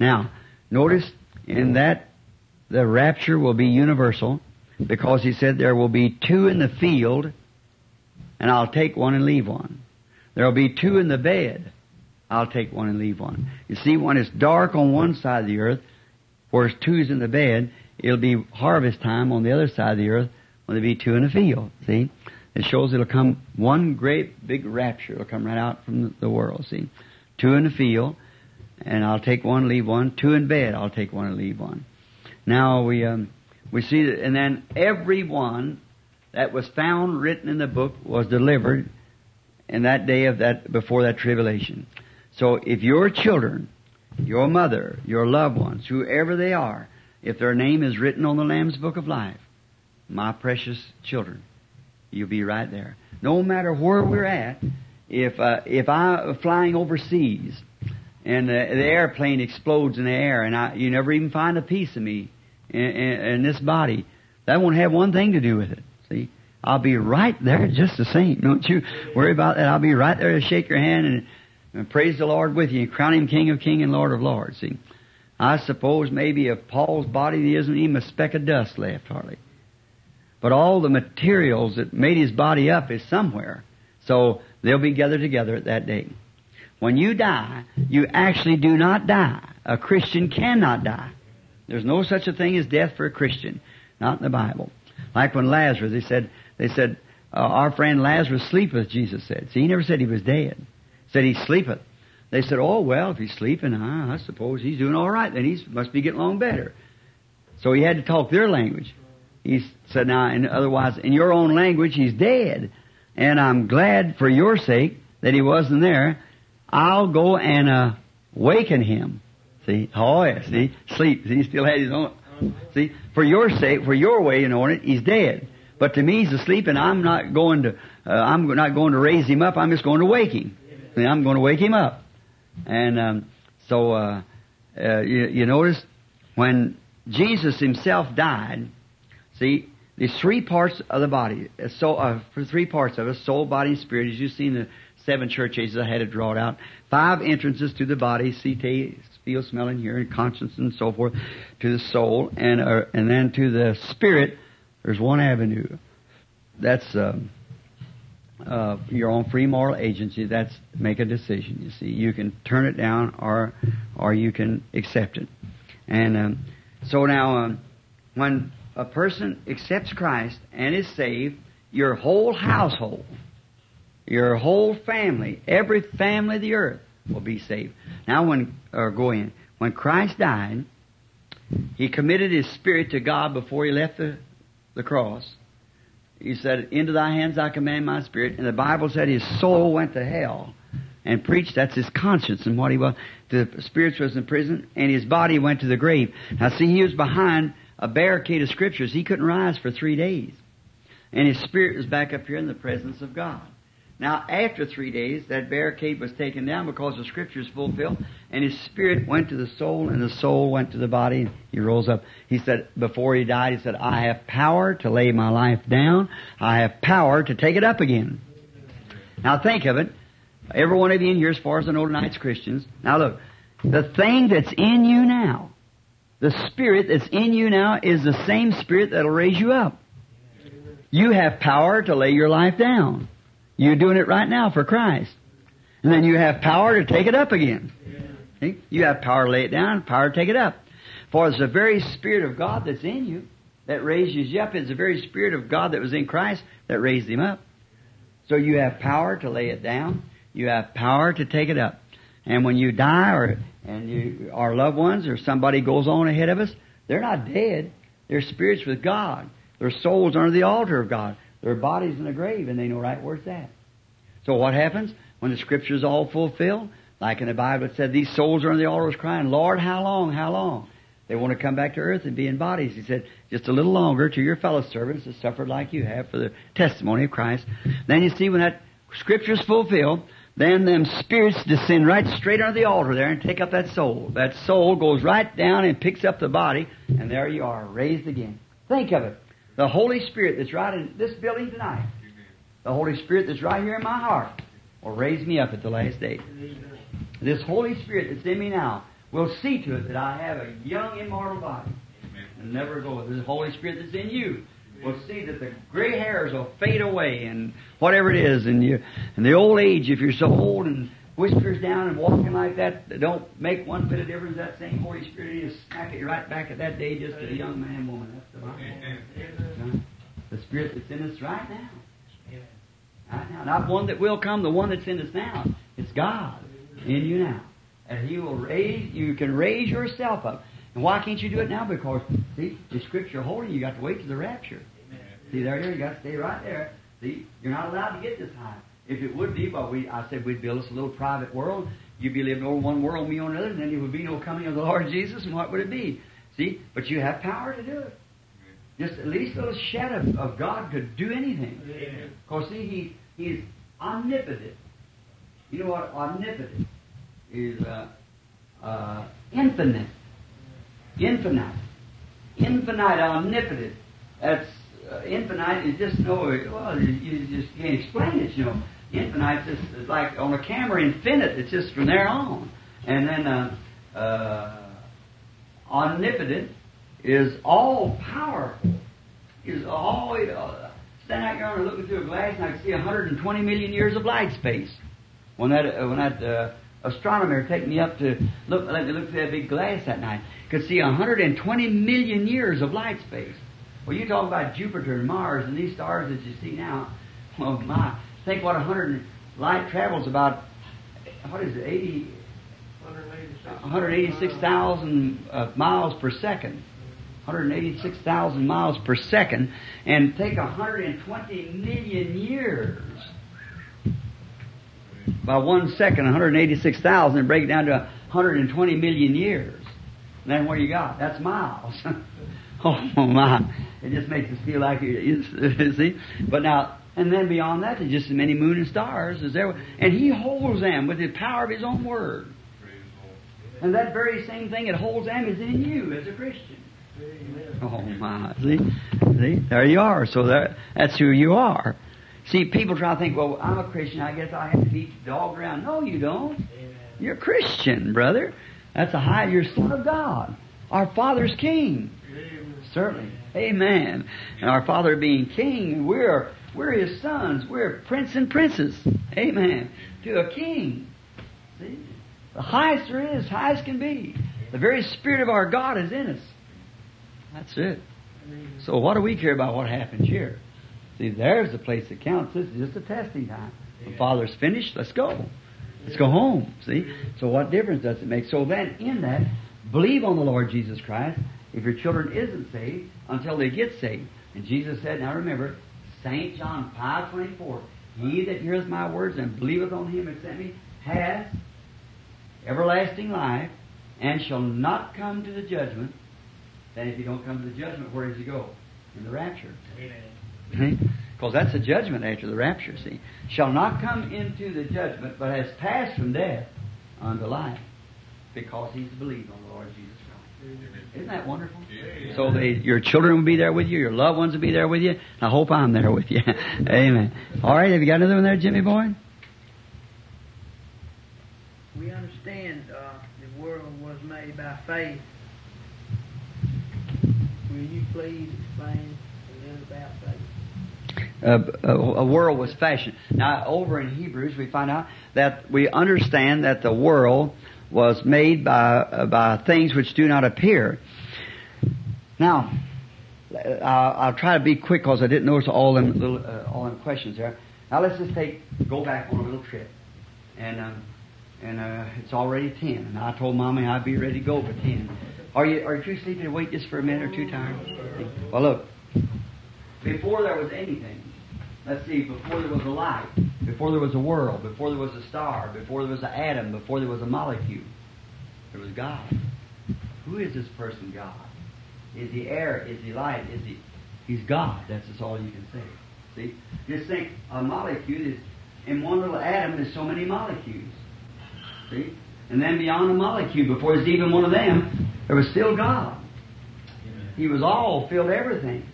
S1: Now, notice in that the rapture will be universal because he said there will be two in the field and I'll take one and leave one. There'll be two in the bed. I'll take one and leave one. You see, when it's dark on one side of the earth, whereas two's in the bed, it'll be harvest time on the other side of the earth when there'll be two in the field. See? It shows it'll come one great big rapture. It'll come right out from the world. See? Two in the field, and I'll take one, leave one. Two in bed, I'll take one and leave one. Now we um, we see that, and then every one that was found written in the book was delivered in that day of that before that tribulation. So if your children, your mother, your loved ones, whoever they are, if their name is written on the Lamb's book of life, my precious children, you'll be right there. No matter where we're at, if uh, if I'm flying overseas and the, the airplane explodes in the air and I, you never even find a piece of me in, in, in this body, that won't have one thing to do with it. See, I'll be right there just the same. Don't you worry about that. I'll be right there to shake your hand and and praise the Lord with you and crown him King of King and Lord of Lords. See, I suppose maybe of Paul's body there isn't even a speck of dust left hardly. But all the materials that made his body up is somewhere. So they'll be gathered together at that day. When you die, you actually do not die. A Christian cannot die. There's no such a thing as death for a Christian. Not in the Bible. Like when Lazarus, they said, they said, uh, our friend Lazarus sleepeth, Jesus said. See, he never said he was dead. He said he sleepeth. They said, oh, well, if he's sleeping, I suppose he's doing all right. Then he must be getting along better. So he had to talk their language. He said, now, in, otherwise, in your own language, he's dead. And I'm glad for your sake that he wasn't there. I'll go and uh, waken him. See? Oh, yeah, see? Sleep. See, he still had his own. See? For your sake, for your way in on it, he's dead. But to me, he's asleep, and I'm not going to, uh, I'm not going to raise him up. I'm just going to wake him. I'm going to wake him up. And um, so, uh, uh, you, you notice when Jesus himself died, see, there's three parts of the body. So, uh, for three parts of it, soul, body, and spirit. As you see in the seven church ages, I had it drawn out. Five entrances to the body, see, taste, feel, smell, and hear, and conscience, and so forth, to the soul, and uh, and then to the spirit. There's one avenue. That's um, uh, your own free moral agency. That's make a decision. You see, you can turn it down, or or you can accept it. And um, so now, um, when a person accepts Christ and is saved, your whole household, your whole family, every family of the earth will be saved. Now, when or go in, when Christ died, he committed his spirit to God before he left the, the cross. He said, "Into Thy hands I command my spirit." And the Bible said his soul went to hell and preached. That's his conscience and what he was. The spirits was in prison, and his body went to the grave. Now, see, he was behind a barricade of scriptures. He couldn't rise for three days. And his spirit was back up here in the presence of God. Now, after three days, that barricade was taken down because the scriptures fulfilled, and his spirit went to the soul, and the soul went to the body. and He rose up. He said, before he died, he said, I have power to lay my life down. I have power to take it up again. Now, think of it. Every one of you in here, as far as I know tonight's Christians. Now, look. The thing that's in you now, the spirit that's in you now is the same spirit that'll raise you up. You have power to lay your life down. You're doing it right now for Christ. And then you have power to take it up again. See? You have power to lay it down, power to take it up. For it's the very Spirit of God that's in you that raises you up. It's the very Spirit of God that was in Christ that raised him up. So you have power to lay it down. You have power to take it up. And when you die or and you, our loved ones or somebody goes on ahead of us, they're not dead. They're spirits with God. Their souls under the altar of God. Their bodies in the grave, and they know right where it's at. So what happens when the scripture's all fulfilled? Like in the Bible, it said these souls are on the altar crying, Lord, how long, how long? They want to come back to earth and be in bodies. He said, just a little longer to your fellow servants that suffered like you have for the testimony of Christ. Then you see when that scripture's fulfilled, then them spirits descend right straight under the altar there and take up that soul. That soul goes right down and picks up the body, and there you are, raised again. Think of it. The Holy Spirit that's right in this building tonight, the Holy Spirit that's right here in my heart, will raise me up at the last day. This Holy Spirit that's in me now will see to it that I have a young, immortal body and never go. This Holy Spirit that's in you will see that the gray hairs will fade away and whatever it is, and you and the old age, if you're so old and whiskers down and walking like that, don't make one bit of difference. That same Holy Spirit is smack it right back at that day, just a young man, and woman. That's the Bible. The Spirit that's in us right now. Right now. Not one that will come, the one that's in us now. It's God in you now. And He will raise, you can raise yourself up. And why can't you do it now? Because, see, the Scripture holding you, got to wait to the rapture. See, there, there, you got to stay right there. See, you're not allowed to get this high. If it would be, well, we, I said we'd build us a little private world. You'd be living over one world, me on another, and then there would be no coming of the Lord Jesus, and what would it be? See, but you have power to do it. Just at least a little shadow of God could do anything. Because see, he he's omnipotent. You know what omnipotent is? Uh, uh, infinite, infinite, infinite, omnipotent. That's uh, infinite is just no. Well, you, you just can't explain it. You know, infinite is, like on a camera infinite. It's just from there on. And then uh, uh, omnipotent is all powerful. Is all. Uh, stand out here and looking through a glass, and I can see 120 million years of light space. When that uh, when that uh, astronomer took me up to look, let me look through that big glass that night, could see 120 million years of light space. Well, you talk about Jupiter and Mars and these stars that you see now. Oh my! Think what 100 light travels about. What is it? 80. 186,000 uh, miles per second. 186,000 miles per second, and take 120 million years by one second, 186,000, and break it down to 120 million years. And then what you got? That's miles. oh my! It just makes us feel like you see. But now, and then beyond that, there's just as many moon and stars as there. And He holds them with the power of His own word. And that very same thing that holds them is in you as a Christian. Oh my! See, see, there you are. So that that's who you are. See, people try to think, well, I'm a Christian. I guess I have to be dog around. No, you don't. You're a Christian, brother. That's a high. You're son of God. Our Father's King. Certainly. Amen. And our Father being King, we're we're His sons. We're prince and princess. Amen. To a King. See, the highest there is, highest can be. The very Spirit of our God is in us. That's it. So what do we care about what happens here? See, there's the place that counts. This is just a testing time. When Father's finished, let's go. Let's go home. See? So what difference does it make? So then, in that, believe on the Lord Jesus Christ if your children isn't saved until they get saved. And Jesus said, now remember, St. John 5 24, He that heareth my words and believeth on him that sent me hath everlasting life and shall not come to the judgment. Then if you don't come to the judgment, where does he go? In the rapture.
S2: Amen.
S1: Because that's a judgment after the rapture, see. Shall not come into the judgment, but has passed from death unto life, because he's believed on the Lord Jesus Christ. Isn't that wonderful? So they, your children will be there with you, your loved ones will be there with you, I hope I'm there with you. Amen. All right, have you got another one there, Jimmy boy?
S2: We understand uh, the world was made by faith. Will you please explain a little about faith?
S1: a, world was fashioned. Now, over in Hebrews, we find out that we understand that the world was made by uh, by things which do not appear. Now, uh, I'll try to be quick because I didn't notice all them little uh, all them questions there. Now, let's just take go back on a little trip, and um, and uh, it's already ten. And I told Mommy I'd be ready to go for ten. Are you are you sleeping wait just for a minute or two, tired? Well, look, before there was anything, let's see, before there was a light, before there was a world, before there was a star, before there was an atom, before there was a molecule, there was God. Who is this person, God? Is he air? Is he light? Is he? He's God. That's just all you can say. See, just think a molecule is in one little atom. There's so many molecules. See, and then beyond a molecule, before there's even one of them, there was still God. He was all, filled everything.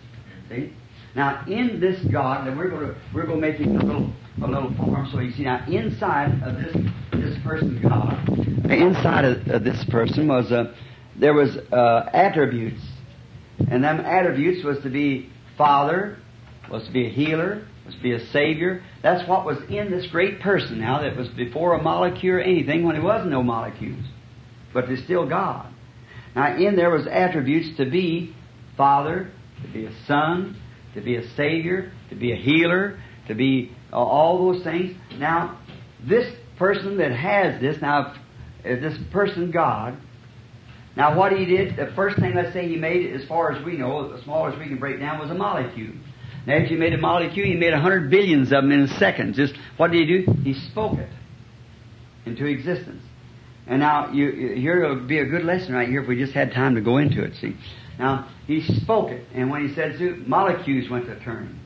S1: See. Now, in this God, and we're going to we're going to make it a little a little form so you see. Now, inside of this this person, God, inside of, of this person was a there was uh, attributes, and them attributes was to be Father, was to be a healer, was to be a Savior. That's what was in this great person. Now, that was before a molecule or anything, when there was no molecules, but there's still God. Now, in there was attributes to be Father, to be a Son, to be a Savior, to be a healer, to be uh, all those things. Now, this person that has this, now, if this person God, now what he did, the first thing, let's say he made, as far as we know, as small as we can break down, was a molecule. Now, if you made a molecule, he made a hundred billions of them in a second. Just, what did he do? He spoke it into existence. And now, you, here would be a good lesson right here if we just had time to go into it, see. Now, he spoke it, and when he said so, molecules went to turning.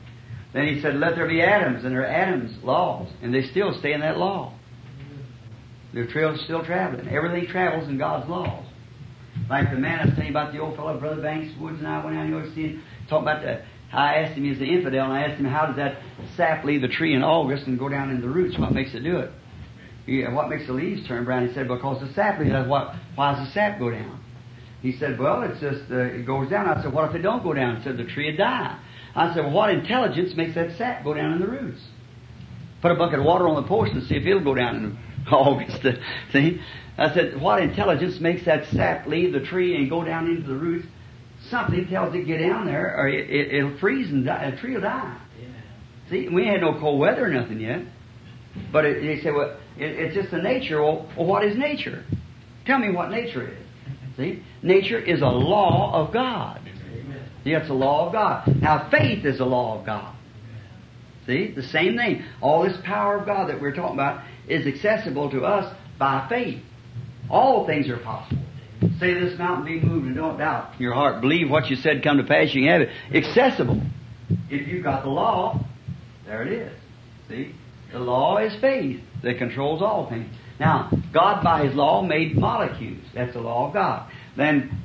S1: Then he said, let there be atoms, and there are atoms, laws, and they still stay in that law. They're trail, still traveling. Everything travels in God's laws. Like the man I was telling you about the old fellow, Brother Banks Woods, and I went out and you see him talking about the I asked him, he's an infidel, and I asked him, how does that sap leave the tree in August and go down in the roots? What makes it do it? Yeah, what makes the leaves turn brown? He said, because the sap leaves. What, why does the sap go down? He said, well, it's just, uh, it goes down. I said, what if it don't go down? He said, the tree would die. I said, well, what intelligence makes that sap go down in the roots? Put a bucket of water on the porch and see if it'll go down in August. see? I said, what intelligence makes that sap leave the tree and go down into the roots? Something tells it to get down there, or it, will it, freeze and die, the tree will die. Yeah. See, we ain't had no cold weather or nothing yet. But it, they say, well, it, it's just the nature. Well, well, what is nature? Tell me what nature is. See, nature is a law of God. Amen. See, it's a law of God. Now, faith is a law of God. See, the same thing. All this power of God that we're talking about is accessible to us by faith. All things are possible. Say this mountain be moved and don't doubt your heart. Believe what you said come to pass, you can have it. Accessible. If you've got the law, there it is. See? The law is faith that controls all things. Now, God by His law made molecules. That's the law of God. Then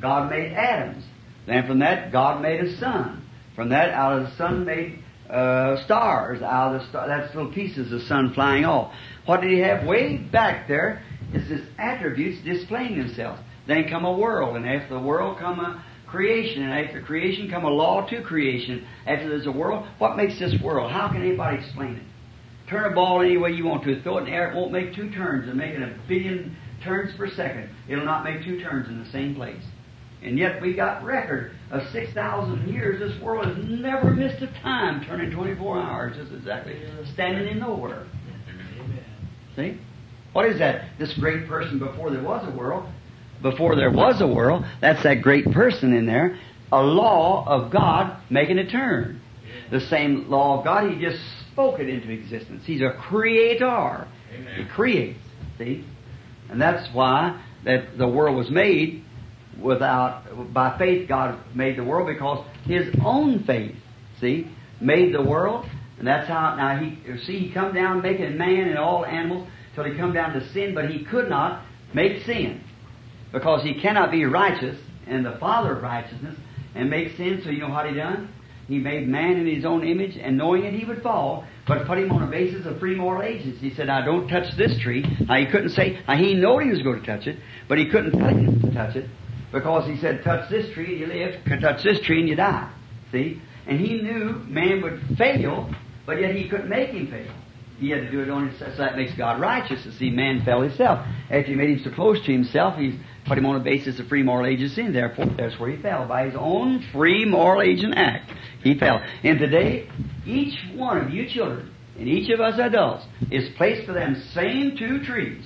S1: God made atoms. Then from that, God made a sun. From that, out of the sun made uh, stars. Out of the star, that's little pieces of sun flying off. What did He have way back there? Is His attributes displaying themselves. Then come a world, and after the world come a creation, and after creation come a law to creation. After there's a world, what makes this world? How can anybody explain it? Turn a ball any way you want to. Throw it in the air, it won't make two turns. And making a billion turns per second. It'll not make two turns in the same place. And yet we got record of 6,000 years. This world has never missed a time turning 24 hours, just exactly standing in nowhere. See? What is that? This great person before there was a world. Before there was a world, that's that great person in there. A law of God making a turn. The same law of God, He just spoke it into existence. He's a creator. Amen. He creates. See? And that's why that the world was made without by faith God made the world because his own faith, see, made the world. And that's how now he see he come down making man and all animals till he come down to sin, but he could not make sin. Because he cannot be righteous and the father of righteousness and make sin, so you know what he done? He made man in his own image, and knowing it, he would fall, but put him on a basis of free moral agency. He said, "Now don't touch this tree." Now he couldn't say. Now he knew he was going to touch it, but he couldn't tell him to touch it because he said, "Touch this tree and you live. Touch this tree and you die." See, and he knew man would fail, but yet he couldn't make him fail. He had to do it on himself. So that makes God righteous. To see, man fell himself. After he made him so close to himself, he's put him on a basis of free moral agency, and therefore that's where he fell. By his own free moral agent act, he fell. And today, each one of you children, and each of us adults, is placed for them same two trees.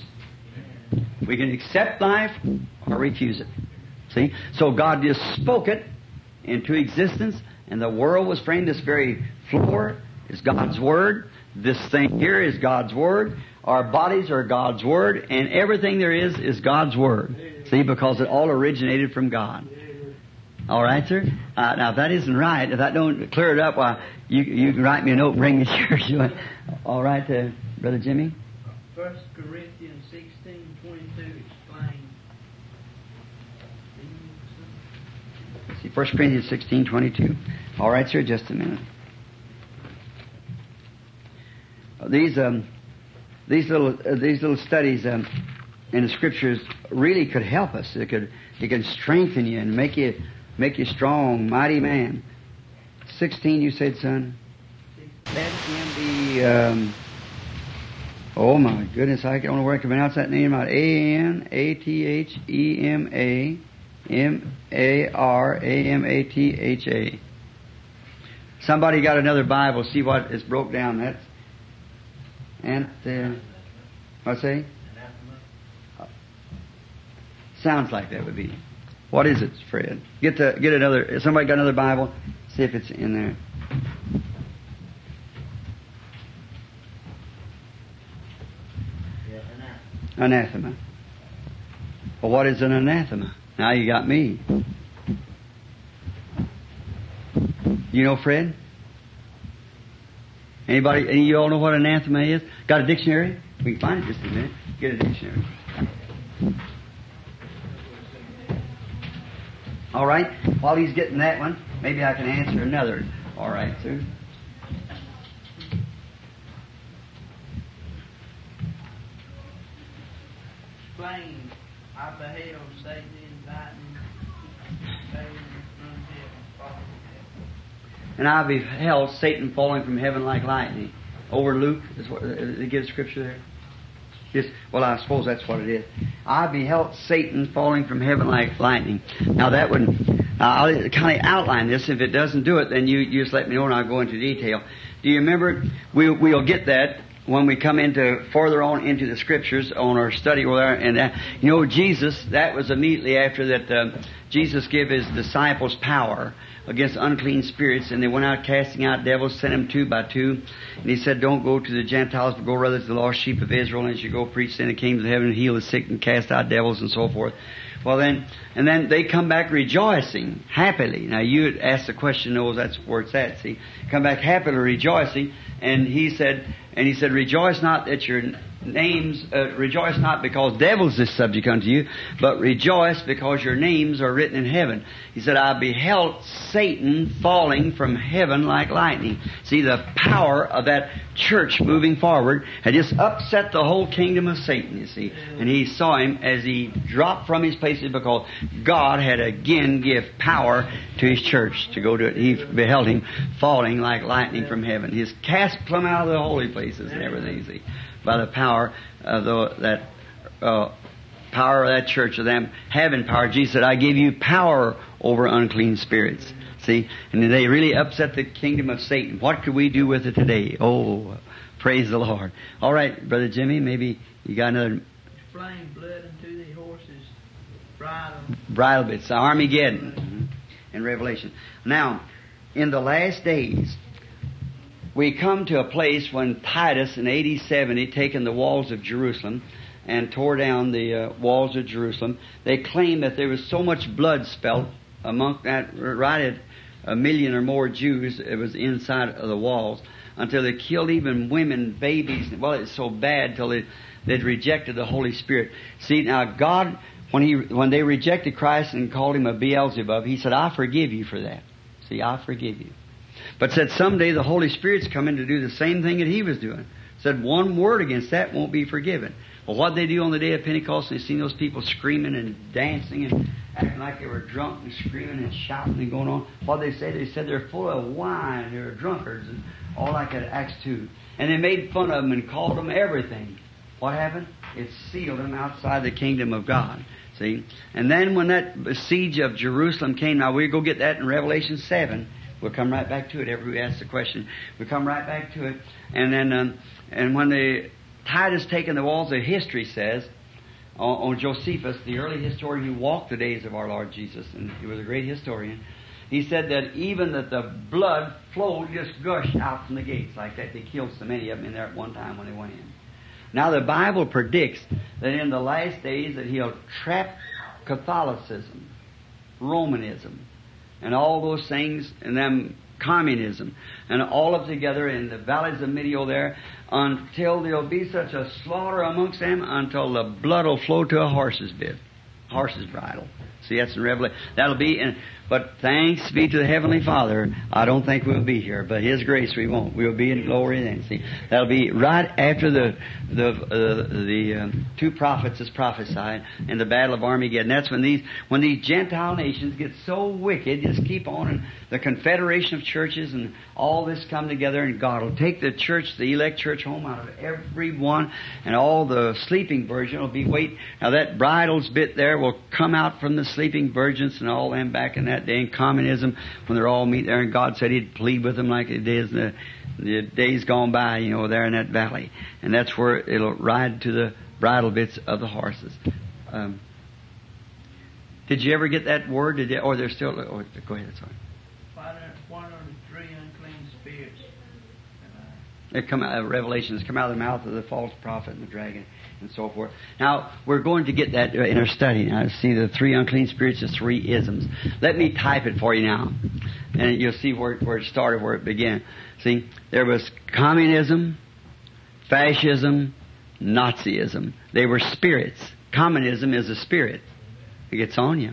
S1: We can accept life or refuse it. See? So God just spoke it into existence, and the world was framed. This very floor is God's Word. This thing here is God's Word. Our bodies are God's Word, and everything there is is God's Word. See, because it all originated from God. All right, sir. Uh, now, if that isn't right, if that don't clear it up, why you you can write me a note, bring me to All right, uh, brother Jimmy.
S2: First Corinthians sixteen twenty two explains.
S1: See, First Corinthians sixteen twenty two. All right, sir. Just a minute. These um, these little uh, these little studies um, in the scriptures really could help us. It could it can strengthen you and make you make you strong, mighty man. Sixteen, you said, son. That can be. Um, oh my goodness, I don't know where I can pronounce that name. Out A N A T H E M A M A R A M A T H A. Somebody got another Bible. See what is broke down. That's and uh, what's say? Sounds like that would be. What is it, Fred? Get the get another. Somebody got another Bible? See if it's in there. anathema. Well, what is an anathema? Now you got me. You know, Fred? Anybody? Any of you all know what anathema is? Got a dictionary? We can find it just a minute. Get a dictionary. All right. While he's getting that one, maybe I can answer another. All right, sir.
S2: Explain. I beheld Satan inviting Satan falling from heaven.
S1: And I beheld Satan falling from heaven like lightning. Over Luke, is what uh, it gives scripture there. Yes. Well, I suppose that's what it is. I beheld Satan falling from heaven like lightning. Now that would, uh, I'll kind of outline this. If it doesn't do it, then you, you just let me know and I'll go into detail. Do you remember? We'll, we'll get that when we come into further on into the scriptures on our study over there. And uh, you know, Jesus, that was immediately after that. Uh, Jesus gave his disciples power against unclean spirits, and they went out casting out devils, sent them two by two. And he said, "Don't go to the Gentiles, but go rather to the lost sheep of Israel, and you go preach in the kingdom of heaven, and heal the sick, and cast out devils, and so forth." Well, then, and then they come back rejoicing, happily. Now, you asked the question, knows that's where it's at. See, come back happily rejoicing, and he said, and he said, rejoice not that your names, uh, rejoice not because devils is subject unto you, but rejoice because your names are written in heaven. He said, I beheld Satan falling from heaven like lightning. See, the power of that church moving forward had just upset the whole kingdom of Satan, you see. And he saw him as he dropped from his places because God had again give power to his church to go to it. He beheld him falling like lightning from heaven. His cast plumb out of the holy places and everything, see by the power of the, that uh, power of that church of them having power. Jesus said, "I give you power over unclean spirits." See, and they really upset the kingdom of Satan. What could we do with it today? Oh, praise the Lord! All right, brother Jimmy, maybe you got another
S2: Explain blood into the horse's bridle.
S1: bridle bits, Armageddon, mm-hmm. in Revelation. Now, in the last days, we come to a place when Titus in AD 70 taken the walls of Jerusalem and tore down the uh, walls of Jerusalem. They claimed that there was so much blood spilt among that right at a million or more Jews. It was inside of the walls until they killed even women, babies. Well, it's so bad till they they'd rejected the Holy Spirit. See now, God when he when they rejected Christ and called him a Beelzebub, He said, "I forgive you for that." See, I forgive you. But said someday the Holy Spirit's coming to do the same thing that he was doing. Said one word against that won't be forgiven. Well, what they do on the day of Pentecost, they seen those people screaming and dancing and acting like they were drunk and screaming and shouting and going on. What they say, they said they're full of wine, they're drunkards, and all like that Acts 2. And they made fun of them and called them everything. What happened? It sealed them outside the kingdom of God. See? And then when that siege of Jerusalem came, now we go get that in Revelation 7. We'll come right back to it. Every we ask the question, we come right back to it. And then, um, and when the Titus taken the walls of history says on, on Josephus, the early historian who walked the days of our Lord Jesus, and he was a great historian. He said that even that the blood flowed, just gushed out from the gates like that. They killed so many of them in there at one time when they went in. Now the Bible predicts that in the last days that he'll trap Catholicism, Romanism, and all those things, and them communism, and all of together in the valleys of Megiddo there, until there'll be such a slaughter amongst them, until the blood will flow to a horse's bit, horse's bridle. See, that's in Revelation. That'll be in, but thanks be to the Heavenly Father, I don't think we'll be here, but His grace we won't. We'll be in glory then. See, that'll be right after the the uh, the um, two prophets is prophesied in the battle of Armageddon. That's when these when these Gentile nations get so wicked, just keep on, and the confederation of churches and all this come together, and God will take the church, the elect church, home out of every one, and all the sleeping virgin will be wait. Now that bridle's bit there will come out from the sleeping virgins and all them back in that day in communism when they're all meet there and God said He'd plead with them like it is in the, the days gone by, you know, there in that valley. And that's where it'll ride to the bridle bits of the horses. Um, did you ever get that word? Did you, or there's still, oh, go ahead, sorry.
S2: One of the three unclean spirits.
S1: They come out, uh, revelations come out of the mouth of the false prophet and the dragon and so forth. Now, we're going to get that in our study. Now, see the three unclean spirits, the three isms. Let me type it for you now. And you'll see where, where it started, where it began. See, there was communism, fascism, Nazism. They were spirits. Communism is a spirit. It gets on you.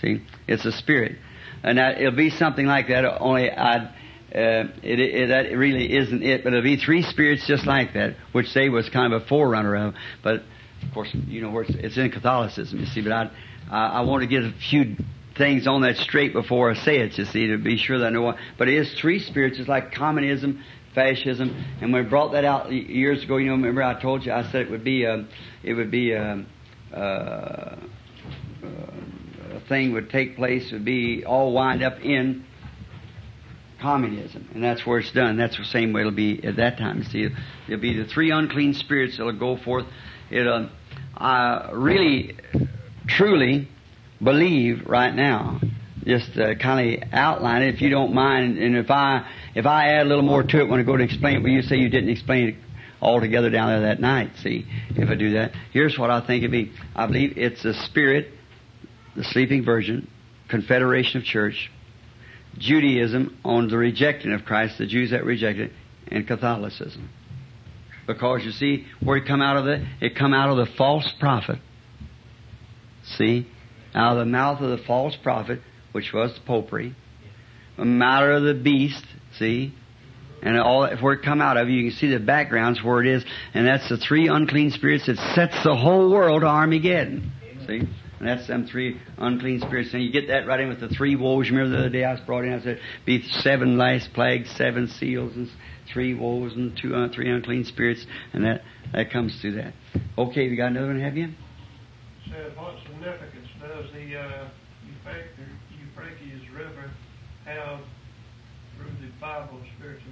S1: See, it's a spirit, and that, it'll be something like that. Only I. Uh, it, it, that really isn't it, but it'll be three spirits just like that, which they was kind of a forerunner of. But of course, you know where it's, it's in Catholicism, you see. But I, I, I want to get a few things on that straight before I say it, you see, to be sure that I know what. But it is three spirits. It's like communism, fascism, and when we brought that out years ago, you know, remember I told you I said it would be a, it would be a, a, a thing would take place would be all wind up in communism, and that's where it's done. That's the same way it'll be at that time. See, it'll be the three unclean spirits that'll go forth. It'll, I really, truly believe right now. Just uh, kind of outline it, if you don't mind. And if I if I add a little more to it when I go to explain it, but you say you didn't explain it altogether down there that night. See, if I do that, here's what I think it'd be. I believe it's the spirit, the sleeping virgin, confederation of church, Judaism on the rejecting of Christ, the Jews that rejected, and Catholicism. Because you see, where it come out of the it come out of the false prophet. See, out of the mouth of the false prophet, which was the popery, the matter of the beast, see, and all where it come out of, you can see the backgrounds where it is, and that's the three unclean spirits that sets the whole world to Armageddon. See? And that's them three unclean spirits. And you get that right in with the three woes. Remember the other day I was brought in, I said, be seven last plagues, seven seals, and three woes, and two, uh, three unclean spirits, and that, that comes through that. Okay, you got another one, have you?
S3: Said, what significance does the uh, Euphrates River have through the Bible speaking?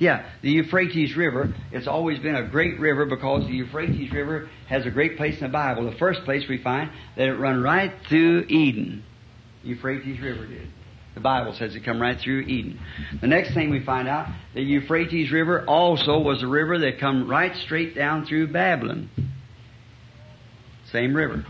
S1: Yeah, the Euphrates River, it's always been a great river because the Euphrates River has a great place in the Bible. The first place we find that it run right through Eden. Euphrates River did. The Bible says it come right through Eden. The next thing we find out, the Euphrates River also was a river that come right straight down through Babylon. Same river.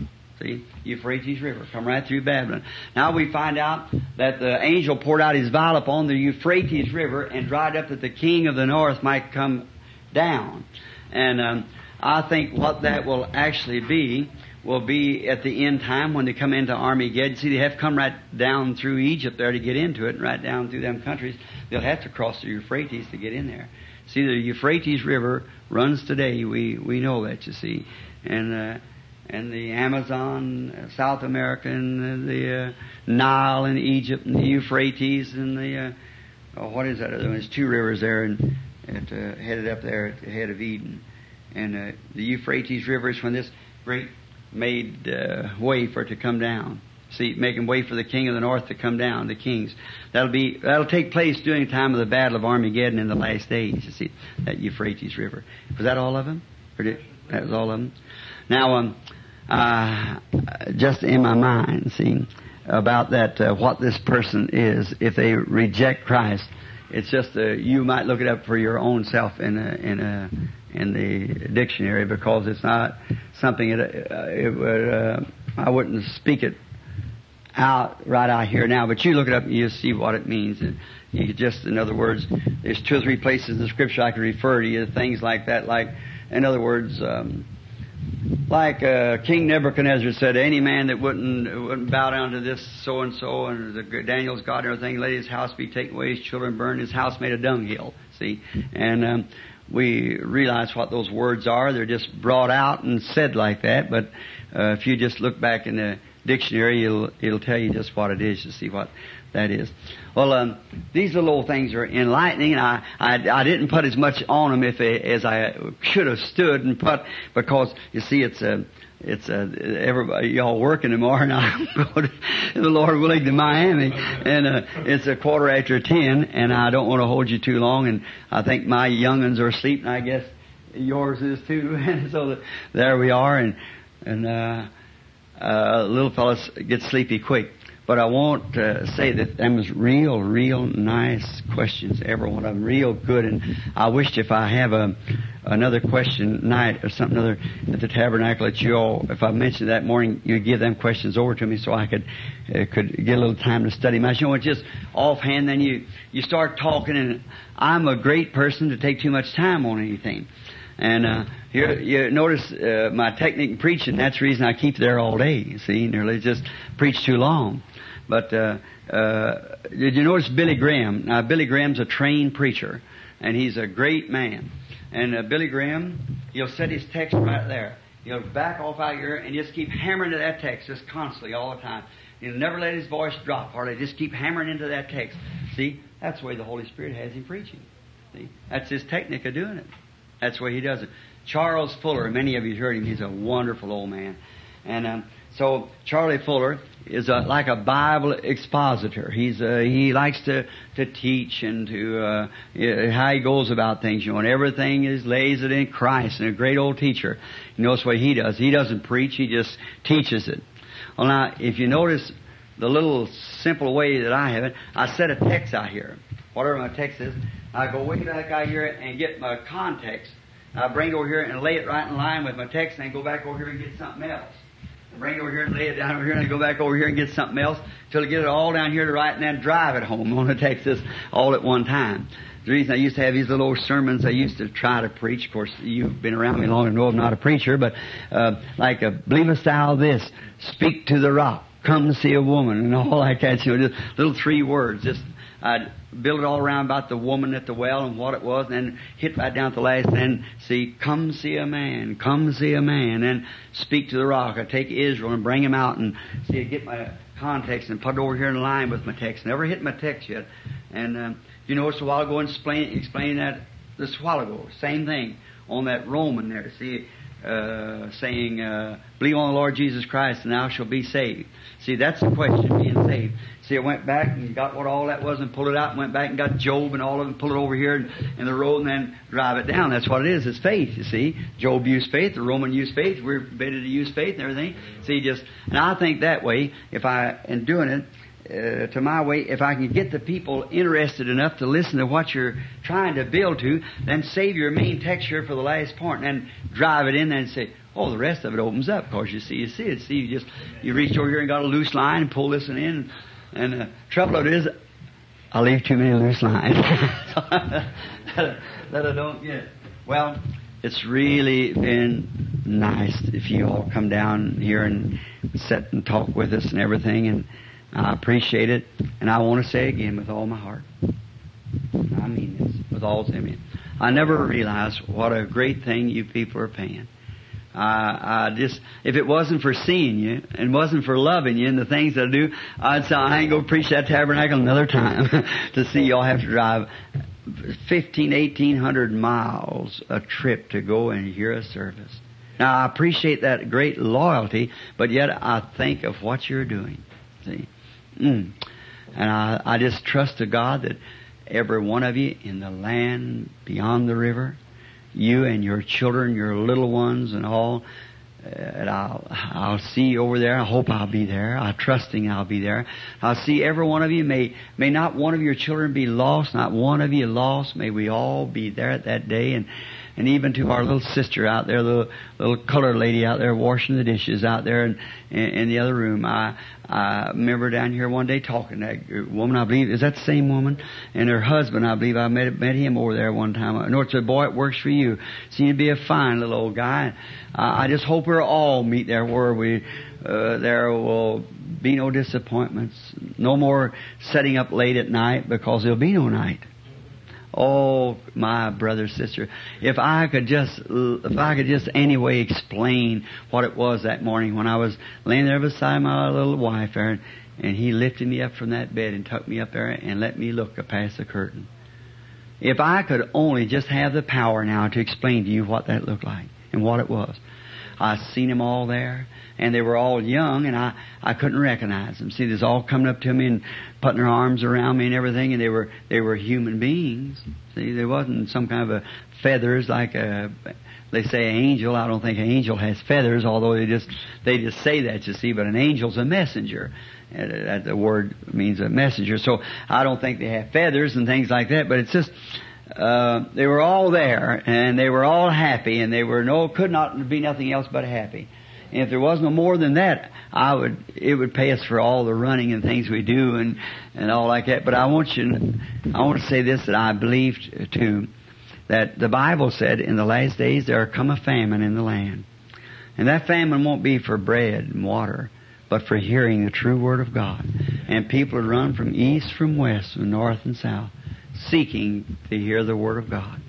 S1: Euphrates River. Come right through Babylon. Now we find out that the angel poured out his vial upon the Euphrates River and dried up that the king of the north might come down. And um, I think what that will actually be will be at the end time when they come into Armageddon. See, they have come right down through Egypt there to get into it, and right down through them countries. They'll have to cross the Euphrates to get in there. See, the Euphrates River runs today. We we know that, you see, and. Uh, and the Amazon, uh, South America, and the uh, Nile and Egypt, and the Euphrates, and the uh, oh, what is that? There's two rivers there, and it, uh, headed up there at the head of Eden, and uh, the Euphrates River is when this great made uh, way for it to come down. See, making way for the king of the north to come down, the kings. That'll be that'll take place during the time of the battle of Armageddon in the last days. You see that Euphrates River. Was that all of them? Or did, that was all of them. Now, um, uh, just in my mind, see, about that, uh, what this person is, if they reject Christ. It's just, uh, you might look it up for your own self in a, in a, in the dictionary because it's not something uh, it would, uh, I wouldn't speak it out right out here now, but you look it up and you see what it means. And you just, in other words, there's two or three places in the scripture I could refer to you, things like that, like, in other words, um, like uh, King Nebuchadnezzar said, any man that wouldn't wouldn't bow down to this so and so and the Daniel's God and everything, let his house be taken away, his children burned, his house made a dunghill. See, and um, we realize what those words are. They're just brought out and said like that. But uh, if you just look back in the dictionary, it'll it'll tell you just what it is to see what that is. Well, um, these little things are enlightening, and I, I, I didn't put as much on them if as I should have stood and put because you see it's a it's a everybody y'all working tomorrow, and I'm going the Lord willing to Miami, and uh, it's a quarter after ten, and I don't want to hold you too long, and I think my young'uns are asleep, and I guess yours is too, and so the, there we are, and and uh, uh, little fellas get sleepy quick. But I won't uh, say that them was real, real nice questions, every one of them, real good. And I wished if I have a another question night or something other at the tabernacle that you all, if I mentioned that morning, you'd give them questions over to me so I could uh, could get a little time to study. My, you know, just offhand, then you you start talking, and I'm a great person to take too much time on anything. And uh, here, you notice uh, my technique in preaching. That's the reason I keep there all day. See, nearly just preach too long. But uh, uh, did you notice Billy Graham? Now, Billy Graham's a trained preacher, and he's a great man. And uh, Billy Graham, he'll set his text right there. He'll back off out here and just keep hammering to that text just constantly all the time. He'll never let his voice drop hardly. Just keep hammering into that text. See, that's the way the Holy Spirit has him preaching. See, that's his technique of doing it. That's the way he does it. Charles Fuller, many of you heard him. He's a wonderful old man. And um, so Charlie Fuller is a, like a Bible expositor. He's uh, he likes to to teach and to uh, how he goes about things. You know, and everything is lays it in Christ. And a great old teacher. You notice what he does. He doesn't preach. He just teaches it. Well, now if you notice the little simple way that I have it, I set a text out here. Whatever my text is, I go way back out here and get my context. I bring it over here and lay it right in line with my text, and then go back over here and get something else bring it over here and lay it down over here and go back over here and get something else till I get it all down here to write and then drive it home. On the Texas all at one time. The reason I used to have these little sermons I used to try to preach, of course, you've been around me long enough to know I'm not a preacher, but uh, like a believest thou this, speak to the rock, come see a woman, and all like that, you know, just little three words, just I'd build it all around about the woman at the well and what it was, and then hit right down at the last, and see, come see a man, come see a man, and speak to the rock. I take Israel and bring him out and see, get my context and put it over here in line with my text. Never hit my text yet. And um, you notice a while ago, and explain, explaining that this while ago, same thing on that Roman there. See, uh, saying, uh, believe on the Lord Jesus Christ and thou shalt be saved. See, that's the question, being saved. See, I went back and got what all that was and pulled it out and went back and got Job and all of them, pull it over here in the road and then drive it down. That's what it is. It's faith, you see. Job used faith, the Roman used faith, we're better to use faith and everything. See, just, and I think that way, if I, in doing it, uh, to my way, if I can get the people interested enough to listen to what you're trying to build to, then save your main texture for the last part, and then drive it in there and say, oh, the rest of it opens up. Of course, you see, you see it. See, you just you reach over here and got a loose line and pull this one in, and the uh, trouble it is, I leave too many loose lines that, I don't get. Well, it's really been nice if you all come down here and sit and talk with us and everything, and I appreciate it, and I want to say again with all my heart. I mean this with all in me. I never realized what a great thing you people are paying. I, I just, if it wasn't for seeing you and wasn't for loving you and the things that I do, I'd say I ain't gonna preach that tabernacle another time to see y'all have to drive fifteen, eighteen hundred miles a trip to go and hear a service. Now I appreciate that great loyalty, but yet I think of what you're doing. See? Mm. And I, I just trust to God that every one of you in the land beyond the river, you and your children, your little ones and all, uh, and I'll, I'll see you over there. I hope I'll be there. I'm trusting I'll be there. I'll see every one of you. May, may not one of your children be lost, not one of you lost. May we all be there at that day and, and even to our little sister out there, the little colored lady out there washing the dishes out there in, in, the other room. I, I remember down here one day talking to that woman, I believe, is that the same woman? And her husband, I believe, I met, met him over there one time. Know it's a boy, it works for you. Seemed to be a fine little old guy. I, I just hope we'll all meet there where we, uh, there will be no disappointments, no more setting up late at night because there'll be no night. Oh, my brother, sister, if I could just, if I could just anyway explain what it was that morning when I was laying there beside my little wife there, and he lifted me up from that bed and took me up there and let me look past the curtain. If I could only just have the power now to explain to you what that looked like and what it was. I seen them all there, and they were all young, and I, I couldn't recognize them. See, they's all coming up to me and putting their arms around me and everything, and they were they were human beings. See, they wasn't some kind of a feathers like a they say an angel. I don't think an angel has feathers, although they just they just say that. You see, but an angel's a messenger. That the word means a messenger. So I don't think they have feathers and things like that. But it's just uh, they were all there, and they were all happy, and they were no could not be nothing else but happy. And if there was no more than that, I would it would pay us for all the running and things we do and and all like that. But I want you, I want to say this that I believe too that the Bible said in the last days there will come a famine in the land. And that famine won't be for bread and water, but for hearing the true Word of God. And people would run from east, from west, from north and south, seeking to hear the Word of God.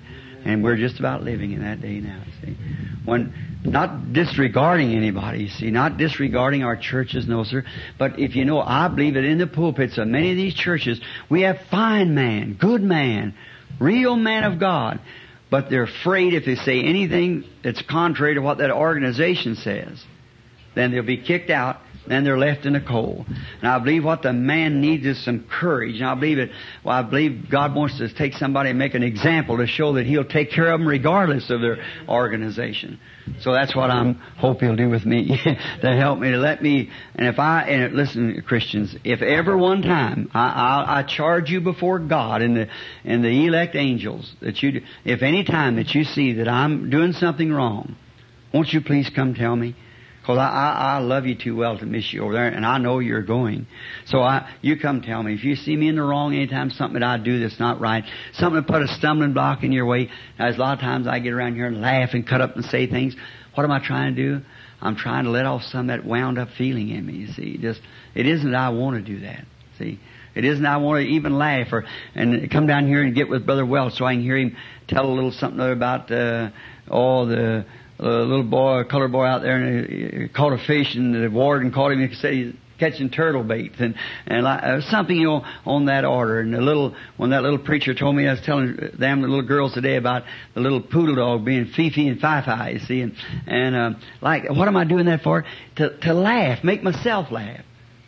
S1: And we're just about living in that day now, see. When, not disregarding anybody, see, not disregarding our churches, no sir. But if you know, I believe that in the pulpits of many of these churches, we have fine man, good man, real man of God. But they're afraid if they say anything that's contrary to what that organization says, then they'll be kicked out then they're left in the cold. And I believe what the man needs is some courage. And I believe it. Well, I believe God wants to take somebody and make an example to show that He'll take care of them regardless of their organization. So that's what I'm hope He'll do with me to help me to let me. And if I and listen, Christians, if ever one time I, I, I charge you before God and the and the elect angels that you, if any time that you see that I'm doing something wrong, won't you please come tell me? Because I, I, I love you too well to miss you over there, and I know you're going. So I, you come tell me. If you see me in the wrong anytime, something that I do that's not right, something to put a stumbling block in your way. Now, a lot of times I get around here and laugh and cut up and say things. What am I trying to do? I'm trying to let off some of that wound up feeling in me, you see. Just, it isn't that I want to do that, see. It isn't I want to even laugh or, and come down here and get with Brother Welch so I can hear him tell a little something about, uh, all the, a little boy, a colored boy out there, and he caught a fish, and the warden caught him and said he's catching turtle bait, and and like, uh, something you know on that order. And the little when that little preacher told me, I was telling them the little girls today about the little poodle dog being Fifi and Fi you see, and and uh, like what am I doing that for? To to laugh, make myself laugh,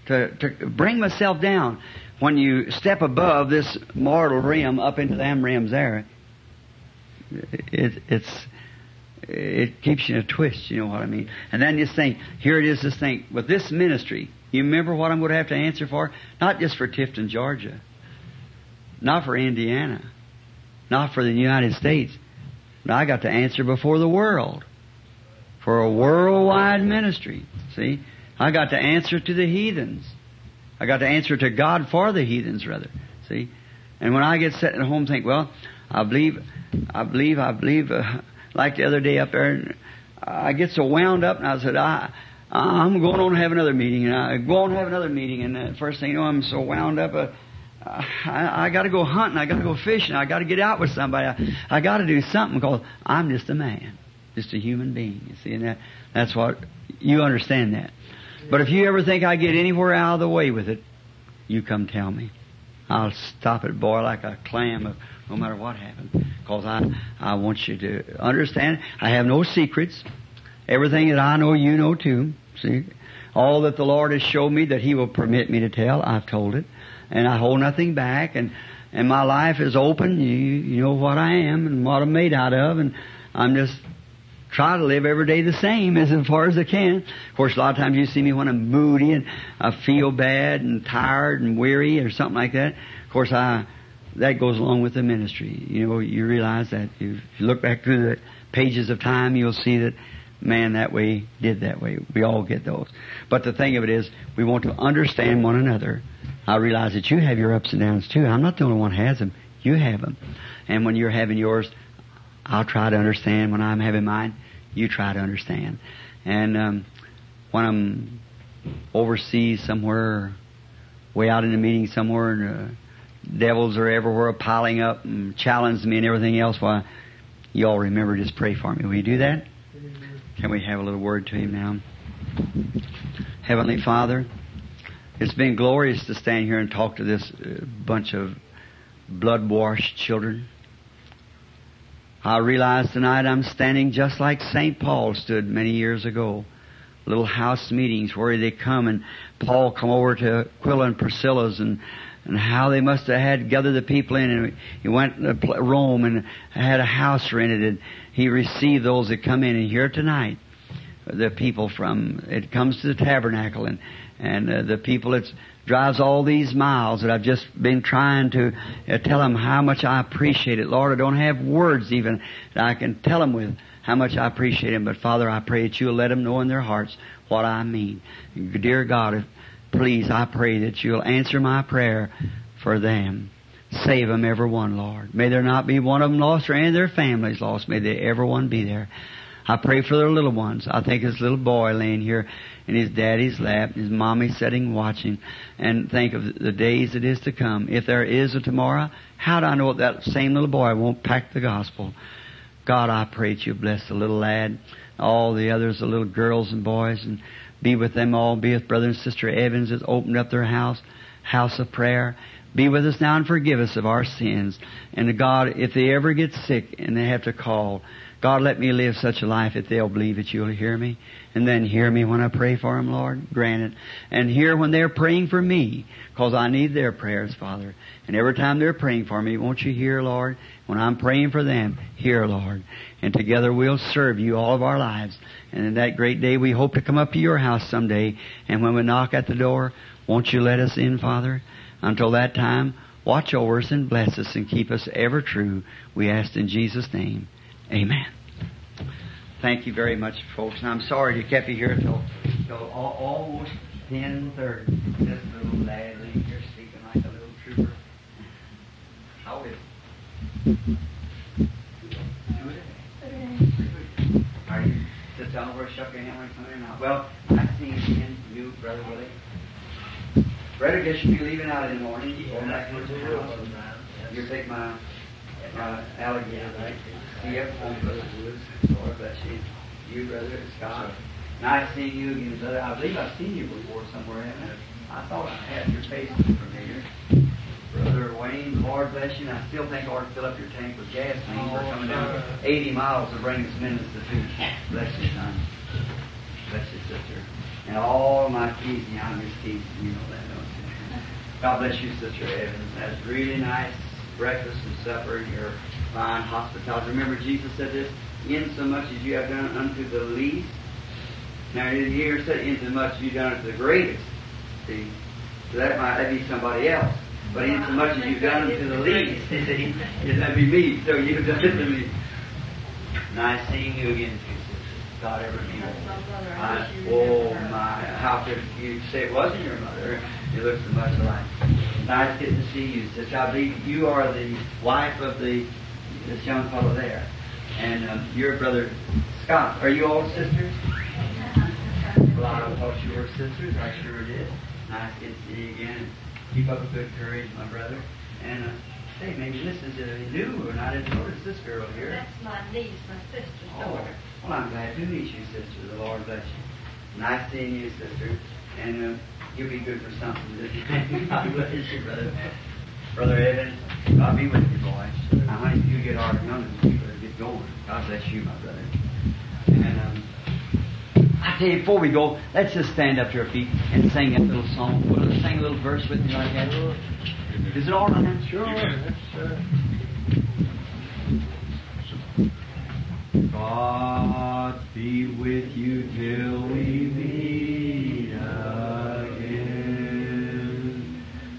S1: to to bring myself down. When you step above this mortal realm up into them realms there, it, it's it keeps you in a twist, you know what I mean? And then you think, here it is, this thing, with this ministry, you remember what I'm going to have to answer for? Not just for Tifton, Georgia. Not for Indiana. Not for the United States. I got to answer before the world. For a worldwide ministry. See? I got to answer to the heathens. I got to answer to God for the heathens, rather. See? And when I get set at home, think, well, I believe, I believe, I believe, uh, like the other day up there, and I get so wound up, and I said, I, I'm going on to have another meeting, and I go on to have another meeting, and the first thing you know, I'm so wound up. Uh, I, I got to go hunting. I got to go fishing. I got to get out with somebody. I, I got to do something because I'm just a man, just a human being. You see, and that that's what you understand that. But if you ever think I get anywhere out of the way with it, you come tell me. I'll stop it, boy, like a clam uh, no matter what happens. Because I, I want you to understand, I have no secrets. Everything that I know, you know too. See? All that the Lord has shown me that He will permit me to tell, I've told it. And I hold nothing back. And, and my life is open. You, you know what I am and what I'm made out of. And I'm just try to live every day the same as far as I can. Of course, a lot of times you see me when I'm moody and I feel bad and tired and weary or something like that. Of course, I that goes along with the ministry. You know, you realize that if you look back through the pages of time, you'll see that man that way did that way. We all get those. But the thing of it is, we want to understand one another. I realize that you have your ups and downs too. I'm not the only one who has them. You have them. And when you're having yours, I'll try to understand. When I'm having mine, you try to understand. And um, when I'm overseas somewhere, way out in a meeting somewhere, and uh, devils are everywhere piling up and challenging me and everything else. Why, you all remember, just pray for me. Will you do that? Can we have a little word to Him now? Heavenly Father, it's been glorious to stand here and talk to this uh, bunch of blood washed children. I realize tonight I'm standing just like St. Paul stood many years ago. Little house meetings where they come and Paul come over to Aquila and Priscilla's and and how they must have had gathered the people in. And he went to Rome and had a house rented, and he received those that come in. And here tonight, the people from it comes to the tabernacle, and and uh, the people that drives all these miles that I've just been trying to uh, tell them how much I appreciate it. Lord, I don't have words even that I can tell them with how much I appreciate them. But Father, I pray that you'll let them know in their hearts what I mean. Dear God, if please, I pray that you'll answer my prayer for them. Save them, every one, Lord. May there not be one of them lost or any of their families lost. May they every one be there. I pray for their little ones. I think this little boy laying here in his daddy's lap, his mommy sitting watching, and think of the days that is to come. If there is a tomorrow, how do I know that same little boy won't pack the gospel? God, I pray that you bless the little lad, all the others, the little girls and boys, and be with them all. Be with Brother and Sister Evans that's opened up their house, house of prayer. Be with us now and forgive us of our sins. And to God, if they ever get sick and they have to call, God, let me live such a life that they'll believe that you'll hear me. And then hear me when I pray for them, Lord. Grant it. And hear when they're praying for me, because I need their prayers, Father. And every time they're praying for me, won't you hear, Lord? When I'm praying for them, hear, Lord. And together we'll serve you all of our lives. And in that great day, we hope to come up to your house someday. And when we knock at the door, won't you let us in, Father? Until that time, watch over us and bless us and keep us ever true. We ask in Jesus' name. Amen. Thank you very much, folks. And I'm sorry to keep you here till, till al- almost 10.30. This little lad laying here speaking like a little trooper. How is it? Are you just telling where shook your hand when you come in now? Well, I see again, you, Brother Willie. Brother, guess you'll be leaving out in the morning. Going back to the house. You'll take my, my alligator back. See you Brother Woods. Lord bless you. You, Brother Scott. Nice seeing you again, Brother. I believe I've seen you before somewhere, haven't I? I thought I had your face familiar. Brother Wayne, Lord bless you. And I still think I ought to fill up your tank with gasoline. We're oh, coming down 80 miles to bring us minutes to food. Bless you, son. Bless you, sister. And all my teasing, I'm just teasing. You know that, don't you? God bless you, Sister Evans. That's really nice breakfast and supper and fine hospitality. Remember, Jesus said this, in so much as you have done unto the least. Now, here said, in so much as you've done unto the greatest. See? So that might that be somebody else. But in so much as you've done unto the least, see, that'd be me. So you've done it to me. Nice seeing you again, Jesus. God ever be I, oh my, how could you say it wasn't your mother? You look so much alike. Nice getting to see you, sister. I believe you are the wife of the this young fellow there. And um, your brother Scott. Are you all sisters? Well, I thought you were sisters. I sure did. Nice to see you again. Keep up a good courage, my brother. And uh, say, maybe this is a new, and I didn't notice this girl here.
S4: That's my niece, my sister's
S1: Oh,
S4: daughter.
S1: well, I'm glad to meet you, sister. The Lord bless you. Nice seeing you, sister. And uh, you'll be good for something. God bless you, brother. Brother Evans, God be with you, boys. Now, honey, if you get hard young, you better get going. God bless you, my brother. And um, I tell you, before we go, let's just stand up to our feet and sing a little song. Will you sing a little verse with me like that? Is it all right?
S3: Sure, that's, uh,
S1: God be with you till we meet again.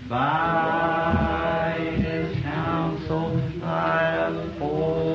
S1: By His counsel I uphold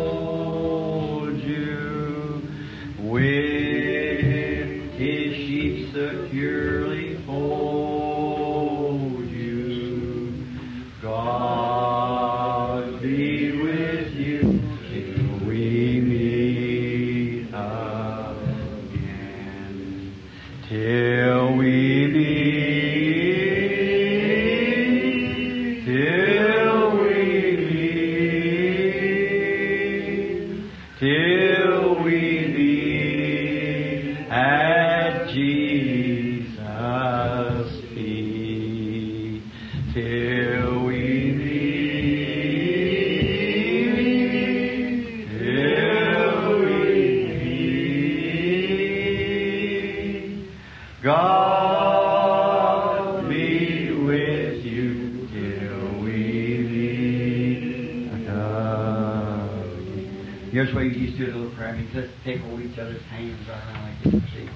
S1: each other's hands around like this. See?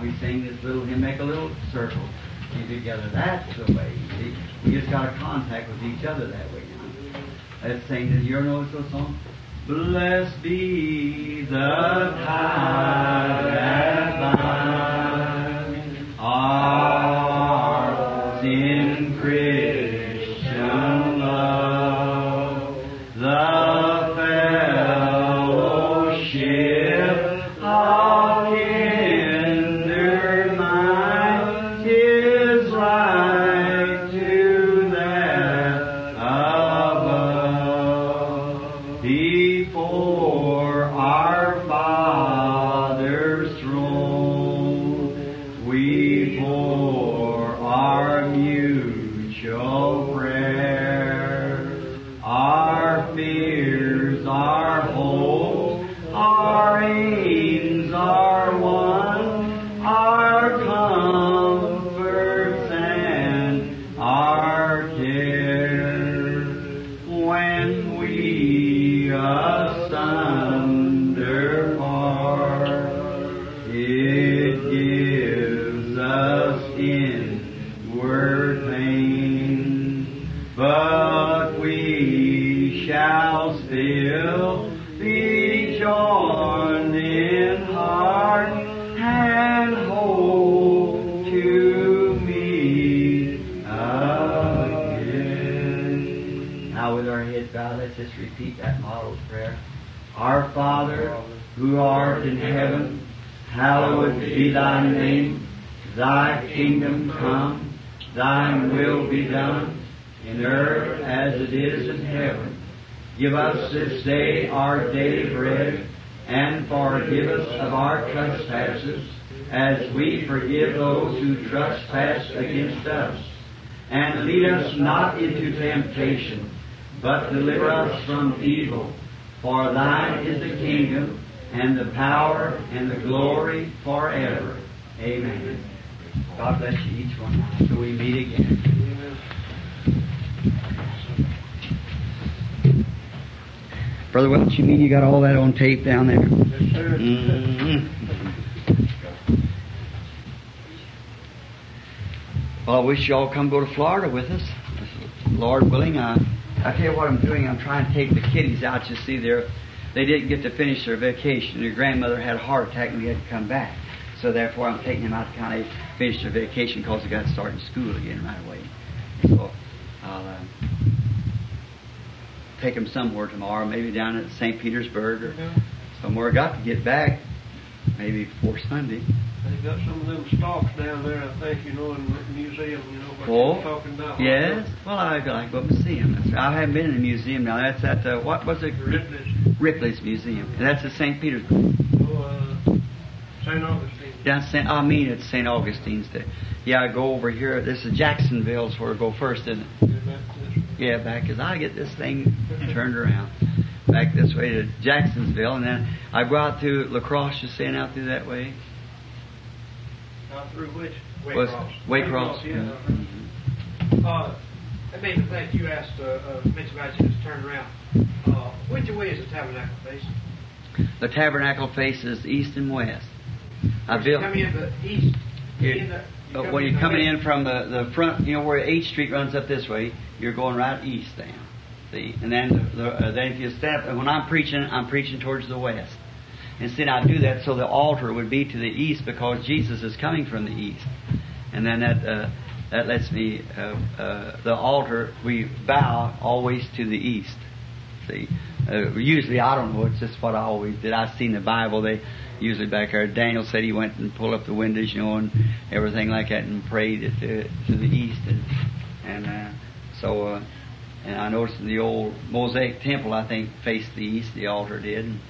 S1: We sing this little hymn, make a little circle. You together. That's the way. You see? We just got to contact with each other that way now. Let's sing this little song? Blessed be the tie that binds not into temptation, but deliver us from evil. For thine is the kingdom, and the power, and the glory forever. Amen. God bless you each one until we meet again. Brother Welch, you mean you got all that on tape down there?
S3: Yes, sir.
S1: Mhm. Well, I wish y'all come go to Florida with us. Lord willing, I, I tell you what I'm doing. I'm trying to take the kiddies out. You see, there, they didn't get to finish their vacation. Their grandmother had a heart attack and we had to come back. So therefore, I'm taking them out to kind of finish their vacation because they got to start in school again right away. So I'll uh, take them somewhere tomorrow, maybe down at St. Petersburg or somewhere. I got to get back maybe before Sunday.
S3: They got some of them stalks down there, I think, you know, in the museum, you know, what
S1: Oh,
S3: you're talking about.
S1: Yes. Well, I I go up and see them. That's, I haven't been in a museum now. That's at uh, what was it?
S3: Ripley's,
S1: Ripley's Museum. And that's at St. Petersburg.
S3: oh, uh, St. Augustine.
S1: Down St. I mean, it's St. Augustine's Day. Yeah, I go over here. This is Jacksonville's where I go first, isn't it?
S3: Yeah.
S1: Yeah, back as I get this thing turned around. Back this way to Jacksonville, and then I go out to Waycross, just saying out through that way.
S3: Through which?
S1: Was- Waycross.
S3: yeah.
S5: Uh, that made the think you asked, uh, uh, mentioned about you just turned around. Uh, which way is the tabernacle facing?
S1: The tabernacle faces east and west. I built.
S5: come in the east,
S1: Here.
S5: in the, you
S1: Uh, when you're coming in from the, the front, you know where H Street runs up this way, you're going right east then. See, and then the, uh, then if you step, when I'm preaching, I'm preaching towards the west. And see, I do that so the altar would be to the east because Jesus is coming from the east, and then that uh, that lets me uh, uh, the altar we bow always to the east. See, uh, usually I don't know. It's just what I always did. I've seen the Bible. They usually back there. Daniel said he went and pulled up the windows, you know, and everything like that, and prayed it to, to the east, and and uh, so. Uh, and I noticed in the old Mosaic temple, I think faced the east. The altar did. And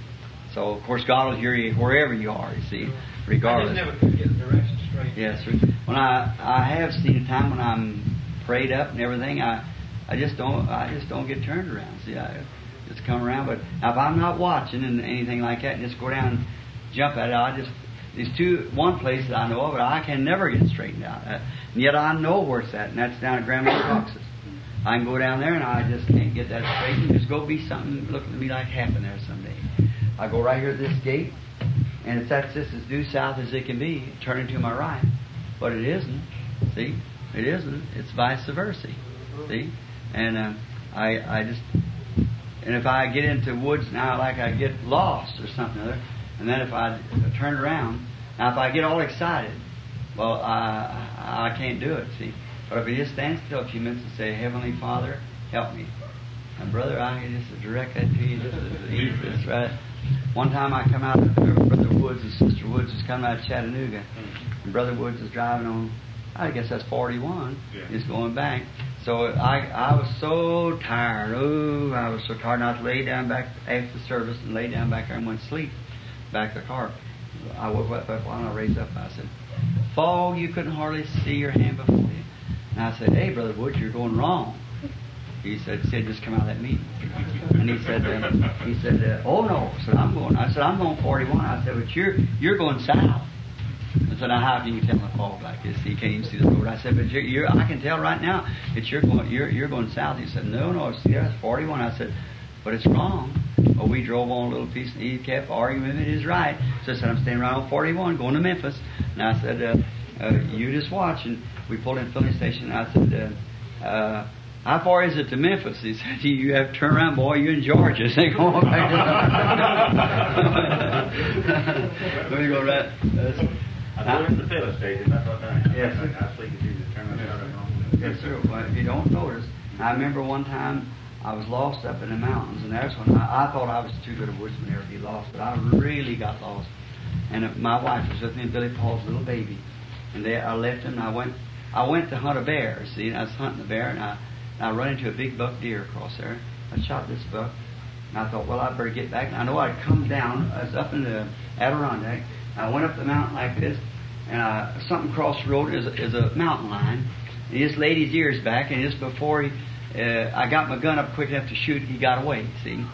S1: so of course God will hear you wherever you are. You see,
S5: I
S1: regardless.
S5: just never could get the direction straight.
S1: Yes, sir. When I I have seen a time when I'm prayed up and everything, I I just don't I just don't get turned around. See, I just come around. But now if I'm not watching and anything like that, and just go down and jump at it, I just there's two one place that I know of, but I can never get straightened out. Uh, and yet I know where it's at, and that's down at Grandma Cox's. I can go down there and I just can't get that straightened. There's go be something looking to me like happen there someday. I go right here at this gate, and it's that's just as due south as it can be, turning to my right. But it isn't. See, it isn't. It's vice versa. See, and uh, I I just and if I get into woods now, like I get lost or something or other, and then if I turn around, now if I get all excited, well I I can't do it. See, but if I just stand still a few minutes and say, Heavenly Father, help me. And brother, I can just direct that to you just as right. One time I come out, Brother Woods and Sister Woods is coming out of Chattanooga, and Brother Woods is driving on, I guess that's 41, He's going back. So I I was so tired. Oh, I was so tired. And I lay down back after the service and lay down back there and went to sleep back the car. I woke up and I raised up. I said, "Fog, you couldn't hardly see your hand before you." And I said, "Hey, brother Woods, you're going wrong." He said, Sid, just come out of that meeting. And he said, uh, he said, uh, oh no. I said, I'm going. I said, I'm going 41. I said, but you're you're going south. I said, now how can you tell in a fog like this? He can't even see the road. I said, but you're, you're I can tell right now that you're going you're you're going south. He said, no, no, see, that's 41. I said, but it's wrong. Well, we drove on a little piece, and he kept arguing with it is right. So I said, I'm staying right on 41, going to Memphis. And I said, uh, uh, you just watch. And we pulled in filling station. And I said, uh, uh, how far is it to Memphis? He said, you have to turn around, boy, you're in Georgia. So go on back Let me go right. That's,
S6: I him the station, that's what I.
S1: Yes.
S6: I was thinking you to turn around and.
S1: Yes, sir. Well, if you don't notice, I remember one time I was lost up in the mountains, and that's when I, I thought I was too good a woodsman to ever be lost, but I really got lost. And my wife was with me, and Billy Paul's little baby, and they, I left him. And I went, I went to hunt a bear. See, and I was hunting a bear, and I, and I run into a big buck deer across there. I shot this buck, and I thought, well, I better get back. And I know I'd come down. I was up in the Adirondack. I went up the mountain like this, and I, something crossed the road is a, a mountain line. And he just laid his ears back, and just before he, uh, I got my gun up quick enough to shoot, he got away. See,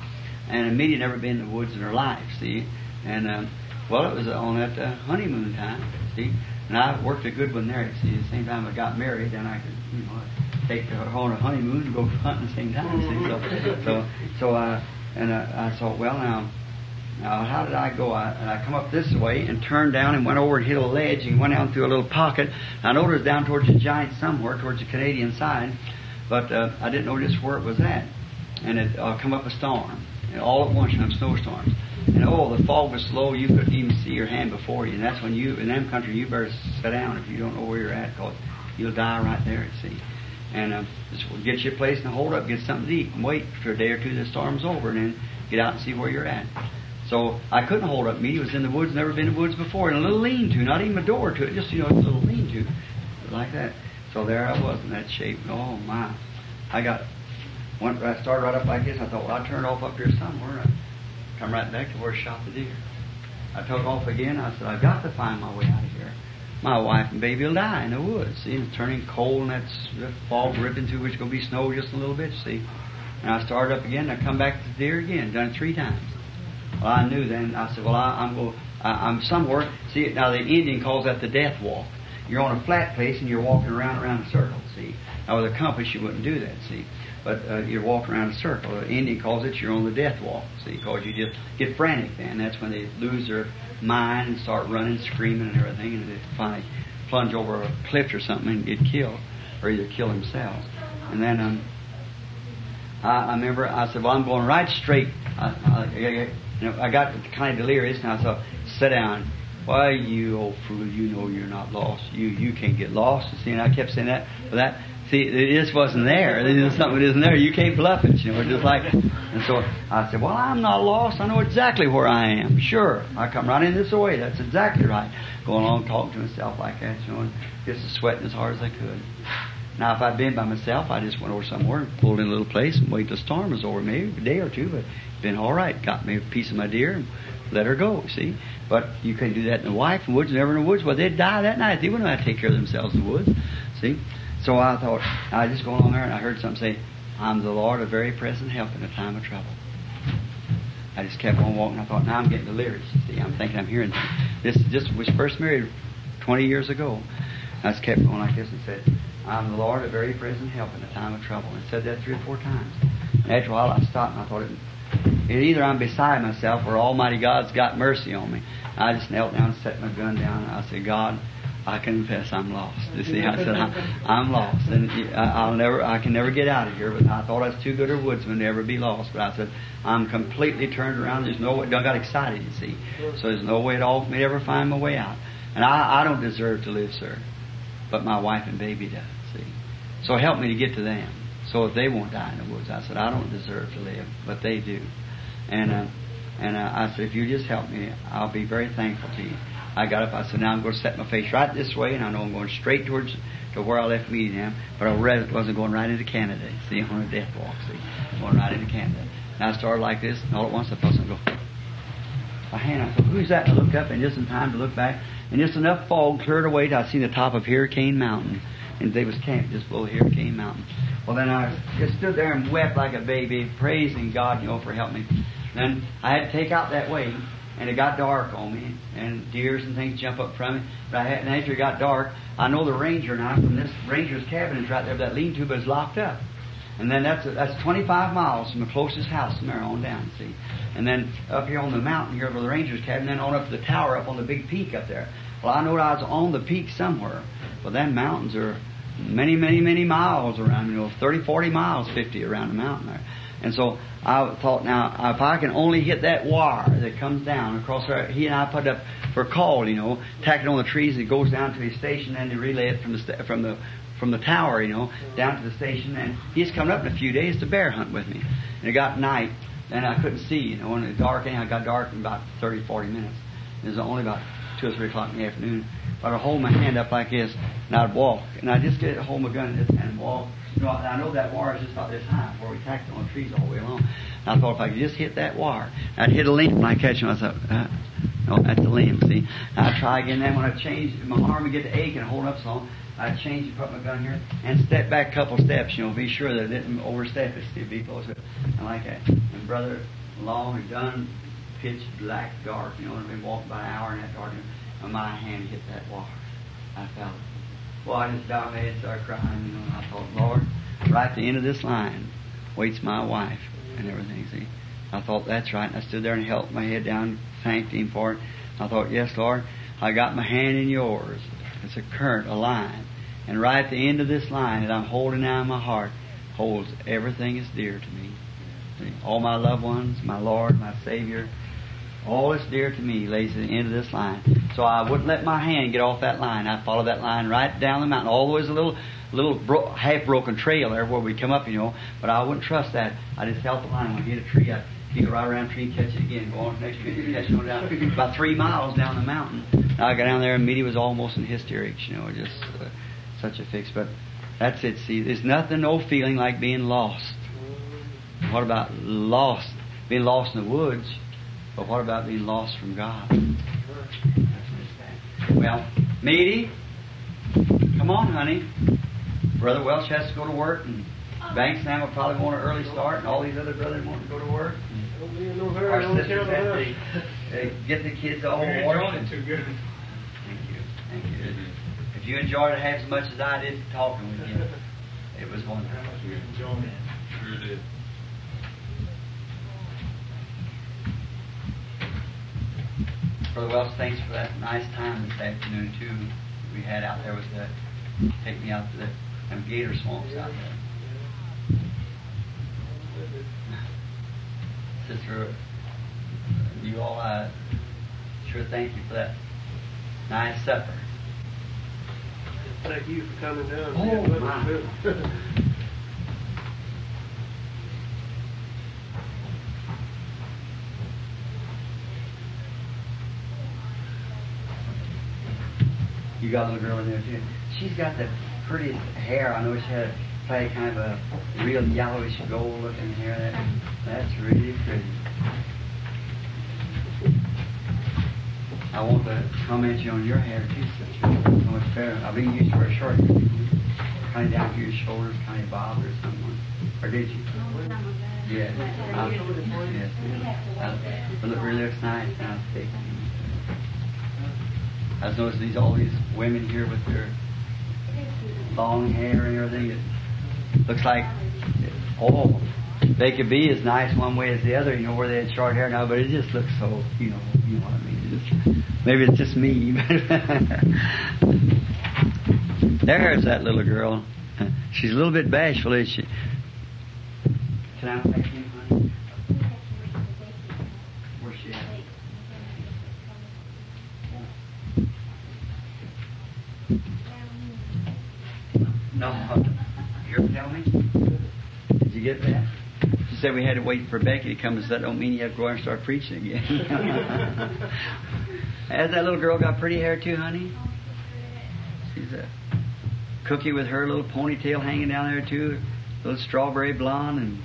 S1: and Amelia never been in the woods in her life. See, and um, well, it was on that uh, honeymoon time. See, and I worked a good one there. See, the same time I got married, then I could, you know, take her on a honeymoon and go hunting the same time. See, so, so, so uh, and uh, I thought, well, now. Now, how did I go? I, and I come up this way and turned down and went over and hit a ledge and went out through a little pocket. I know it was down towards the giant somewhere, towards the Canadian side, but uh, I didn't know just where it was at. And it uh, come up a storm, and all at once, them snowstorms. And oh, the fog was slow; you couldn't even see your hand before you. And that's when you, in them country, you better sit down if you don't know where you're at, because you'll die right there sea. And uh, just get you a place and hold up, get something to eat, and wait for a day or two. The storm's over, and then get out and see where you're at. So I couldn't hold up me. He was in the woods, never been in the woods before, in a little lean-to, not even a door to it, just you know, a little lean-to, like that. So there I was in that shape. Oh my! I got went. I started right up like this. I thought, well, I turned off up here somewhere. I come right back to where I shot the deer. I took off again. I said, I've got to find my way out of here. My wife and baby will die in the woods. See, it's turning cold, and that's the fog ripping through, which is going to be snow just a little bit. See, and I started up again. I come back to the deer again. Done it three times. Well, I knew then. I said, "Well, I, I'm going. I'm somewhere." See, now the Indian calls that the death walk. You're on a flat place and you're walking around around a circle. See, now with a compass you wouldn't do that. See, but uh, you're walking around a circle. The Indian calls it you're on the death walk. See, because you just get frantic. Then that's when they lose their mind and start running, screaming, and everything, and they finally plunge over a cliff or something and get killed, or either kill themselves. And then um, I, I remember I said, "Well, I'm going right straight." I, I, I, you know, I got kind of delirious, and I said, "Sit down." Why, you old fool! You know you're not lost. You you can't get lost. And I kept saying that. But that see, it just wasn't there. There's something that isn't there. You can't bluff it. You know, just like. And so I said, "Well, I'm not lost. I know exactly where I am. Sure, I come right in this way. That's exactly right." Going along talking to myself like that, you know, and just sweating as hard as I could. Now, if I'd been by myself, I just went over somewhere and pulled in a little place and waited till the storm was over, maybe a day or two, but been all right. Got me a piece of my deer and let her go, see? But you couldn't do that in the wife the woods, never in the woods. Well, they'd die that night. They wouldn't know how to take care of themselves in the woods, see? So I thought, I just go along there and I heard something say, I'm the Lord, a very present help in a time of trouble. I just kept on walking. I thought, now I'm getting delirious. See, I'm thinking I'm hearing this. Just was first married 20 years ago. I just kept going like this and said, I'm the Lord, a very present help in a time of trouble. And said that three or four times. And after a while, I stopped and I thought, it, it either I'm beside myself or Almighty God's got mercy on me. I just knelt down and set my gun down and I said, God, I confess I'm lost. You see, I said I'm, lost, and I'll never, I can never get out of here. But I thought I was too good a woodsman to ever be lost. But I said I'm completely turned around. There's no way. I got excited, you see. So there's no way at all for me to ever find my way out. And I, I don't deserve to live, sir, but my wife and baby does. See, so help me to get to them, so if they won't die in the woods. I said I don't deserve to live, but they do. And uh, and uh, I said if you just help me, I'll be very thankful to you. I got up. I said, now I'm going to set my face right this way, and I know I'm going straight towards to where I left Meetingham, but I wasn't going right into Canada. See, on a death walk. See, going right into Canada. And I started like this, and all at once I felt something go. My hand. I thought, who's that? And I looked up, and just in time to look back, and just enough fog cleared away till I seen the top of Hurricane Mountain. and they was camped just below here, Cane Mountain. Well, then I just stood there and wept like a baby, praising God, you know, for helping me. Then I had to take out that way, and it got dark on me, and deers and things jump up from me. But I had, and after it got dark, I know the ranger now from this ranger's cabin is right there, but that lean-to is locked up. And then that's that's 25 miles from the closest house from there on down, see. And then up here on the mountain here where the ranger's cabin, then on up to the tower up on the big peak up there. Well, I know I was on the peak somewhere. Well, them mountains are many, many, many miles around, you know, 30, 40 miles, 50 around the mountain there. And so I thought, now, if I can only hit that wire that comes down across there, he and I put up for a call, you know, tack it on the trees, it goes down to his station, and they relay it from the, sta- from the, from the tower, you know, down to the station, and he's coming up in a few days to bear hunt with me. And it got night, and I couldn't see, you know, when it dark, and it got dark in about 30, 40 minutes. It was only about two or three o'clock in the afternoon. But I'd hold my hand up like this, and I'd walk, and I'd just get hold my gun and, and walk. You know, I know that wire is just about this high before we tacked on trees all the way along. And I thought if I could just hit that wire, I'd hit a limb when I'd catch him. I thought, uh, no, that's a limb, see. And I'd try again. Then when I change, my arm would get to ache and hold up so long. I'd change and put my gun here and step back a couple steps, you know, be sure that it didn't overstep it, see, be close. And like that. And brother, long had done pitch black dark, you know, and I've been walking about an hour in that darkness, and my hand hit that wire. I felt it. My head and started crying, you know, and I thought, Lord, right at the end of this line waits my wife and everything, see. I thought, that's right. And I stood there and held my head down, thanked Him for it. I thought, yes, Lord, I got my hand in yours. It's a current, a line. And right at the end of this line that I'm holding now in my heart holds everything that's dear to me. See, all my loved ones, my Lord, my Savior, all that's dear to me lays at the end of this line. So I wouldn't let my hand get off that line. I followed that line right down the mountain. Always a little, little bro- half broken trail there where we come up, you know. But I wouldn't trust that. I just held the line. When I hit a tree, I keep right around the tree, and catch it again, go on to the next tree, and catch it on down. About three miles down the mountain. I got down there and Meda was almost in hysterics, you know, just uh, such a fix. But that's it. See, there's nothing, no feeling like being lost. What about lost? Being lost in the woods. But what about being lost from God? Well, Meda, come on, honey. Brother Welch has to go to work, and Banks now will probably want an early start, and all these other brothers want to go to work.
S5: Don't be in no
S1: Our
S5: hurry, don't
S1: sisters have to uh, get the kids all
S5: You're
S1: washed.
S5: enjoying it too good.
S1: Thank you. Thank you. If you enjoyed it half as much as I did talking with you, it was wonderful.
S5: Enjoying it.
S6: Sure did.
S1: Brother Wells, thanks for that nice time this afternoon too. We had out there with the take me out to the them gator swamps out there. Sister, you all, I sure thank you for that nice supper.
S5: Thank you for coming down.
S1: Oh, my. You got a little girl in there too. She's got the prettiest hair. I know she had play kind of a real yellowish gold looking hair. That that's really pretty. I want to comment you on your hair too, sister. So much better. I've been used to wear short, kind of down to your shoulders, kind of bobbed or something. Or did you? Yeah. Uh, yes. Uh, it look really looks nice now, thick. I was noticing these all these women here with their long hair and everything. It looks like oh, they could be as nice one way as the other, you know, where they had short hair now, but it just looks so, you know, you know what I mean. It just, maybe it's just me. There's that little girl. She's a little bit bashful, is she? Can I take you, honey? Where's she at? No. Here, tell me. Did you get that? She said we had to wait for Becky to come, so that don't mean you have to go out and start preaching again. Has that little girl got pretty hair too, honey? She's a cookie with her little ponytail hanging down there too, little strawberry blonde and.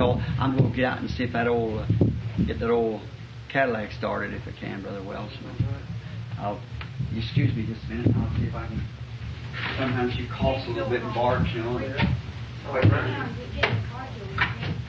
S1: No, I'm going to get out and see if that old, uh, get that old Cadillac started if I can, Brother Wells. I'll, excuse me just a minute. I'll see if I can. Sometimes she coughs a little bit and barks, you know.
S6: Oh, wait,
S4: Branham.